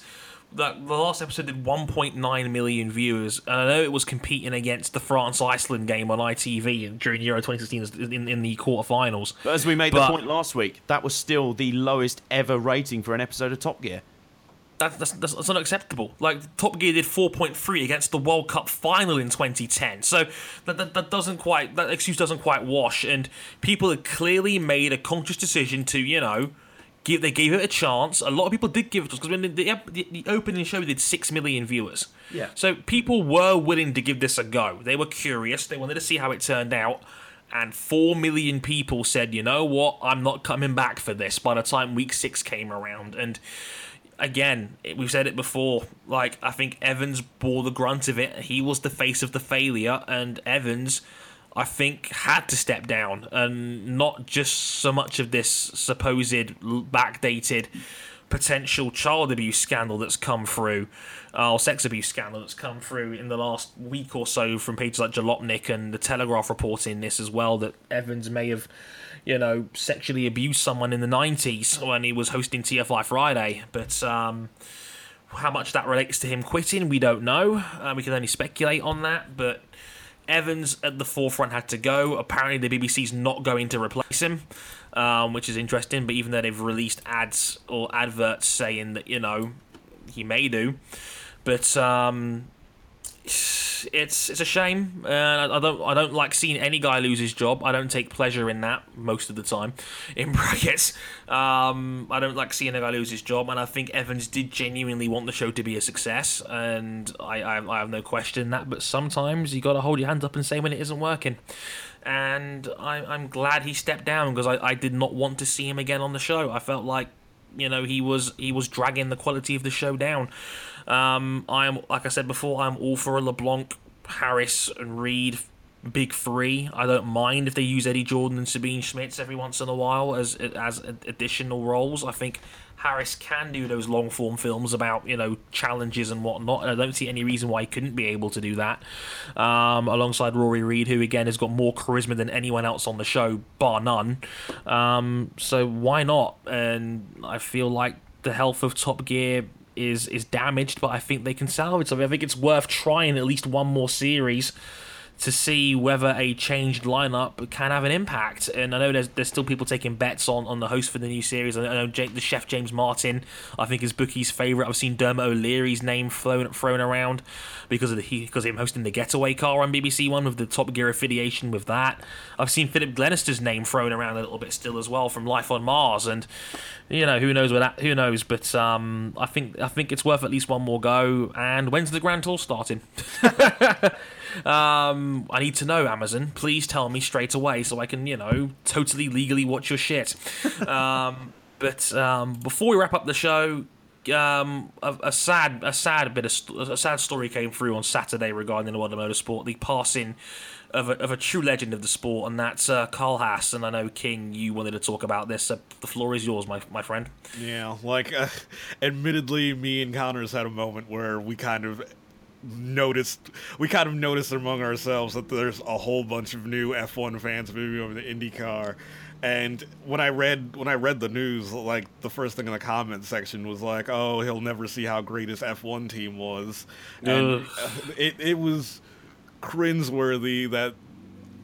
The, the last episode did 1.9 million viewers, and I know it was competing against the France Iceland game on ITV during Euro 2016 in, in the quarterfinals. But as we made But- the point last week, that was still the lowest ever rating for an episode of Top Gear. That, that's, that's, that's unacceptable. Like Top Gear did 4.3 against the World Cup final in 2010. So that, that, that doesn't quite that excuse doesn't quite wash. And people had clearly made a conscious decision to you know give they gave it a chance. A lot of people did give it because when the, the, the, the opening show did six million viewers. Yeah. So people were willing to give this a go. They were curious. They wanted to see how it turned out. And four million people said, you know what, I'm not coming back for this. By the time week six came around, and again, it- we've said it before. Like I think Evans bore the grunt of it. He was the face of the failure, and Evans, I think, had to step down, and not just so much of this supposed backdated potential child abuse scandal that's come through, uh, or sex abuse scandal that's come through in the last week or so from pages like Jalopnik and the Telegraph reporting this as well that Evans may have you know, sexually abused someone in the 90s when he was hosting TFI Friday. But um, how much that relates to him quitting, we don't know. Uh, we can only speculate on that. But Evans at the forefront had to go. Apparently, the BBC's not going to replace him, um, which is interesting. But even though they've released ads or adverts saying that, you know, he may do. But um, it's it's a shame. Uh, I don't I don't like seeing any guy lose his job. I don't take pleasure in that most of the time. In brackets, um, I don't like seeing a guy lose his job, and I think Evans did genuinely want the show to be a success, and I I, I have no question that. But sometimes you got to hold your hands up and say when it isn't working. And I, I'm glad he stepped down because I, I did not want to see him again on the show. I felt like you know he was he was dragging the quality of the show down. Um, I am like I said before, I'm all for a LeBlanc, Harris, and Reid big three. I don't mind if they use Eddie Jordan and Sabine Schmitz every once in a while as as additional roles. I think Harris can do those long form films about you know challenges and whatnot, and I don't see any reason why he couldn't be able to do that um, alongside Rory Reid, who again has got more charisma than anyone else on the show, bar none. Um, so why not? And I feel like the health of Top Gear is is damaged, but I think they can salvage something. I think it's worth trying at least one more series to see whether a changed lineup can have an impact. And I know there's there's still people taking bets on, on the host for the new series. I know Jake, the chef James Martin, I think is Bookie's favourite. I've seen Dermot O'Leary's name thrown thrown around because of the he because of him hosting the Getaway Car on BBC One with the Top Gear affiliation with that. I've seen Philip Glenister's name thrown around a little bit still as well from Life on Mars, and you know who knows where that who knows. But um, I think I think it's worth at least one more go. And when's the Grand Tour starting? Um, I need to know, Amazon. Please tell me straight away so I can, you know, totally legally watch your shit. Um, but um, before we wrap up the show, um, a, a sad, a sad bit of a sad story came through on Saturday regarding the world of motorsport. The passing of a, of a true legend of the sport, and that's uh, Carl Haas. And I know King, you wanted to talk about this. Uh, the floor is yours, my my friend. Yeah, like, uh, admittedly, me and Connors had a moment where we kind of noticed, we kind of noticed among ourselves that there's a whole bunch of new F1 fans moving over to IndyCar. And when I read when I read the news, like the first thing in the comment section was like, "Oh, he'll never see how great his F1 team was," and Ugh. uh, it it was cringeworthy that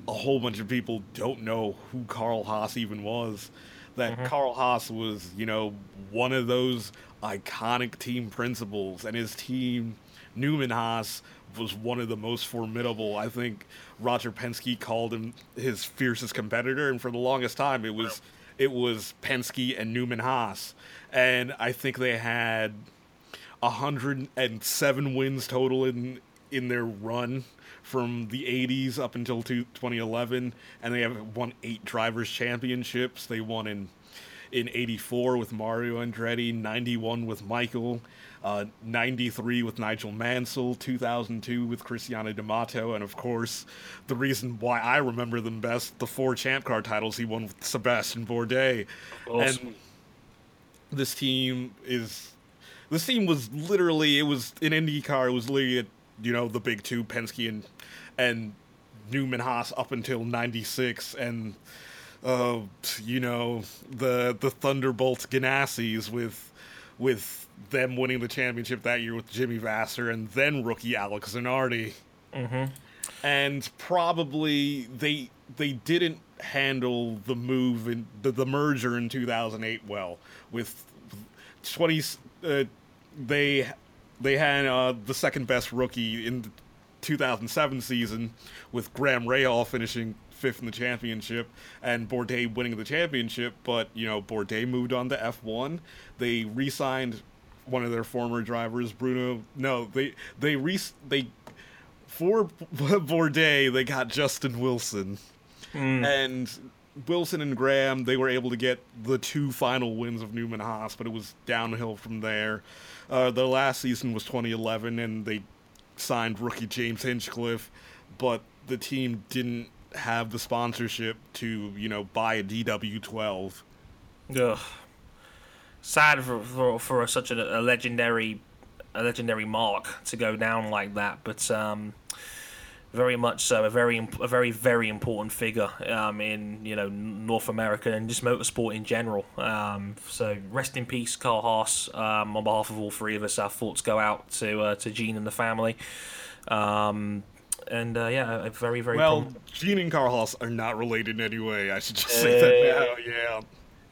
a whole bunch of people don't know who Carl Haas even was. That mm-hmm. Carl Haas was, you know, one of those iconic team principals, and his team Newman Haas was one of the most formidable. I think Roger Penske called him his fiercest competitor, and for the longest time, it was it was Penske and Newman Haas, and I think they had 107 wins total in in their run from the 80s up until 2011 and they have won eight drivers championships they won in in 84 with mario andretti 91 with michael uh, 93 with nigel mansell 2002 with cristiano da matta and of course the reason why i remember them best the four champ car titles he won with sebastian bourdais Awesome. and this team is this team was literally it was an IndyCar. It was literally you know the big two, Penske and and Newman Haas up until '96, and uh, you know the the Thunderbolt Ganassis with with them winning the championship that year with Jimmy Vasser and then rookie Alex Zanardi. Mm-hmm. And probably they they didn't handle the move in the, the merger in 2008 well with 20 uh, they they had uh, the second best rookie in 2007 season with Graham Rahal finishing fifth in the championship and Bourdais winning the championship. But you know Bourdais moved on to F1. They re-signed one of their former drivers, Bruno. No, they they re they for Bourdais they got Justin Wilson and Wilson and Graham, they were able to get the two final wins of Newman Haas, but it was downhill from there. Uh, the last season was 2011, and they signed rookie James Hinchcliffe, but the team didn't have the sponsorship to, you know, buy a DW12. Ugh. Sad for for, for such a, a legendary a legendary mark to go down like that, but um, very much so a very a very very important figure um, in you know North America and just motorsport in general. Um, so rest in peace, Carl Haas. Um, on behalf of all three of us, our thoughts go out to uh, to Gene and the family. Um, and uh, yeah, a very very Well, prom- Gene and Carl Haas are not related in any way. I should just say that now. Yeah.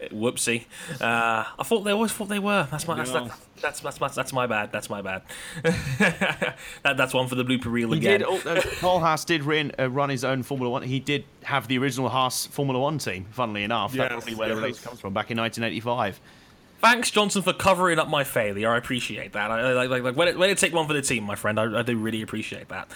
Whoopsie! Uh, I thought they always thought they were. That's my that's No. That's, that's that's that's my bad. That's my bad. that, that's one for the blooper reel He again. did. Uh, Paul Haas did run, uh, run his own Formula One. He did have the original Haas Formula One team. Funnily enough, Yes, that's probably where the yes. race comes from. Back in 1985. Thanks, Johnson, for covering up my failure. I appreciate that. I, like, like, like, way to, way to take one for the team, my friend. I, I do really appreciate that.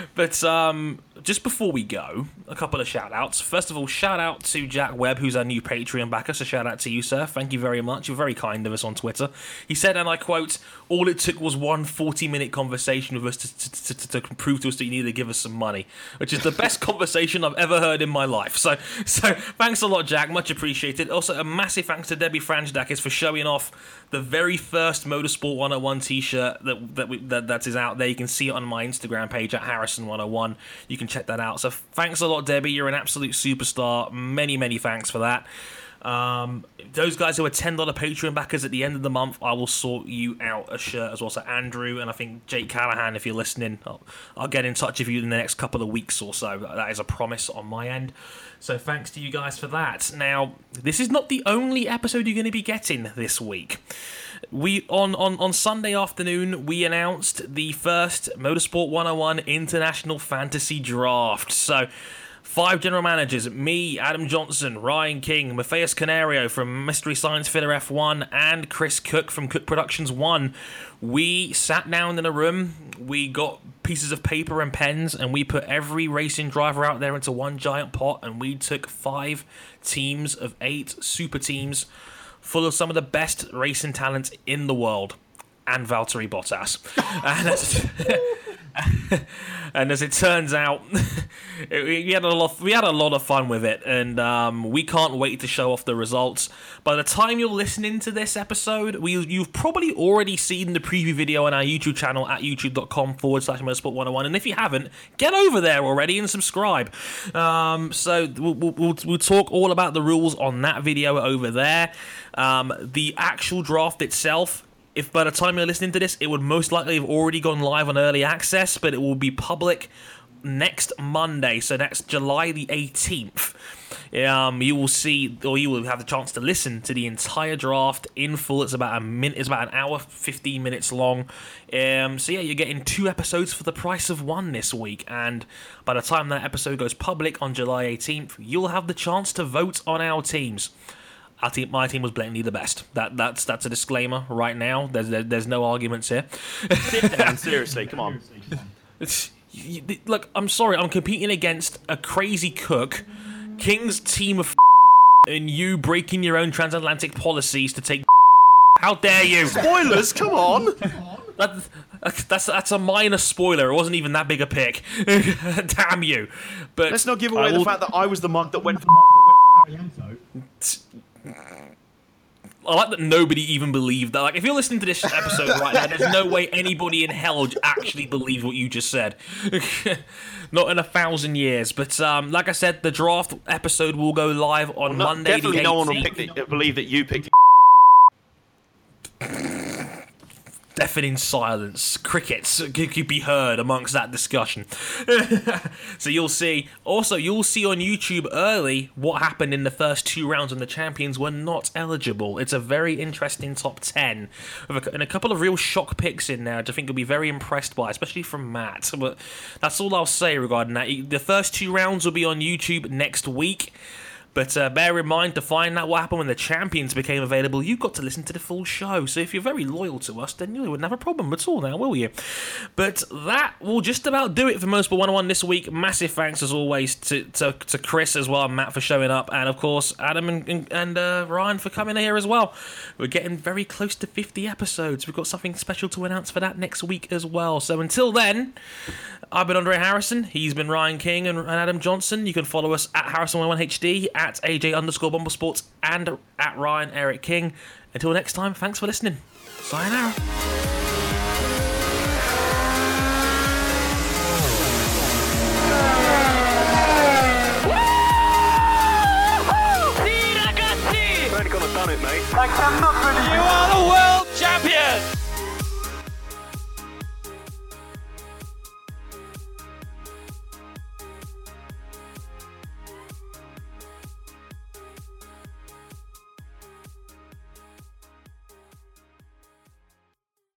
but um, just before we go, a couple of shout outs. First of all, shout out to Jack Webb, who's our new Patreon backer. So shout out to you, sir. Thank you very much. You're very kind of us on Twitter. He said, and I quote, all it took was one 40 minute conversation with us to, to, to, to prove to us that you needed to give us some money, which is the best conversation I've ever heard in my life. So, so thanks a lot, Jack. Much appreciated. Also, a massive thanks to Debbie Franjdakis for showing off the very first Motorsport 101 t-shirt that that, we, that that is out there. You can see it on my Instagram page at Harrison 101. You can check that out. So thanks a lot, Debbie. You're an absolute superstar. Many many thanks for that. Um, those guys who are ten dollar Patreon backers at the end of the month, I will sort you out a shirt as well. So Andrew and I think Jake Callahan, if you're listening, I'll, I'll get in touch with you in the next couple of weeks or so. That is a promise on my end. So thanks to you guys for that. Now, this is not the only episode you're going to be getting this week. We on, on on Sunday afternoon we announced the first Motorsport 101 International Fantasy Draft. So Five general managers, me, Adam Johnson, Ryan King, Matthias Canario from Mystery Science Fitter F1, and Chris Cook from Cook Productions 1. We sat down in a room, we got pieces of paper and pens, and we put every racing driver out there into one giant pot, and we took five teams of eight super teams full of some of the best racing talents in the world. And Valtteri Bottas. and, and as it turns out, we had a lot. We had a lot of fun with it, and um, we can't wait to show off the results. By the time you're listening to this episode, we you've probably already seen the preview video on our YouTube channel at youtube.com forward slash motorsport 101. And if you haven't, get over there already and subscribe. Um, so we'll, we'll, we'll talk all about the rules on that video over there. Um, the actual draft itself if by the time you're listening to this, it would most likely have already gone live on early access, but it will be public next Monday, so that's July the 18th. Um, you will see, or you will have the chance to listen to the entire draft in full. It's about a minute. It's about an hour, fifteen minutes long. Um, so yeah, you're getting two episodes for the price of one this week, and by the time that episode goes public on July 18th, you'll have the chance to vote on our teams. Our team, my team was blatantly the best. That that's that's a disclaimer right now. There's there, there's no arguments here. Sit down, seriously, come on. You, you- look, I'm sorry, I'm competing against a crazy cook, King's team of and you breaking your own transatlantic policies to take. How dare you? Spoilers, come on. That, that's that's a minor spoiler. It wasn't even that big a pick. Damn you! But Let's not give I away the fact that I was the mug that went for I like that nobody even believed that. Like, if you're listening to this episode right now, there's no way anybody in hell actually believes what you just said. Not in a thousand years. But um, like I said, the draft episode will go live on No, Monday. definitely no one will pick the, believe that you picked deafening silence, crickets could, be heard amongst that discussion. so you'll see. Also, you'll see on YouTube early what happened in the first two rounds when the champions were not eligible. It's a very interesting top ten, and a couple of real shock picks in there. which I think you'll be very impressed by, especially from Matt. But that's all I'll say regarding that. The first two rounds will be on YouTube next week. But uh, bear in mind to find out what happened when the champions became available, you've got to listen to the full show. So if you're very loyal to us, then you wouldn't have a problem at all now, will you? But that will just about do it for Most 101 this week. Massive thanks as always to, to, to Chris as well, and Matt for showing up, and of course Adam and, and, and uh, Ryan for coming here as well. We're getting very close to 50 episodes. We've got something special to announce for that next week as well. So until then, I've been Andre Harrison. He's been Ryan King and, and Adam Johnson. You can follow us at Harrison11HD, at AJ underscore Bumble Sports, and at Ryan Eric King. Until next time, thanks for listening. Sayonara. Sì ragazzi! Only gonna done it, mate. You are the world champion!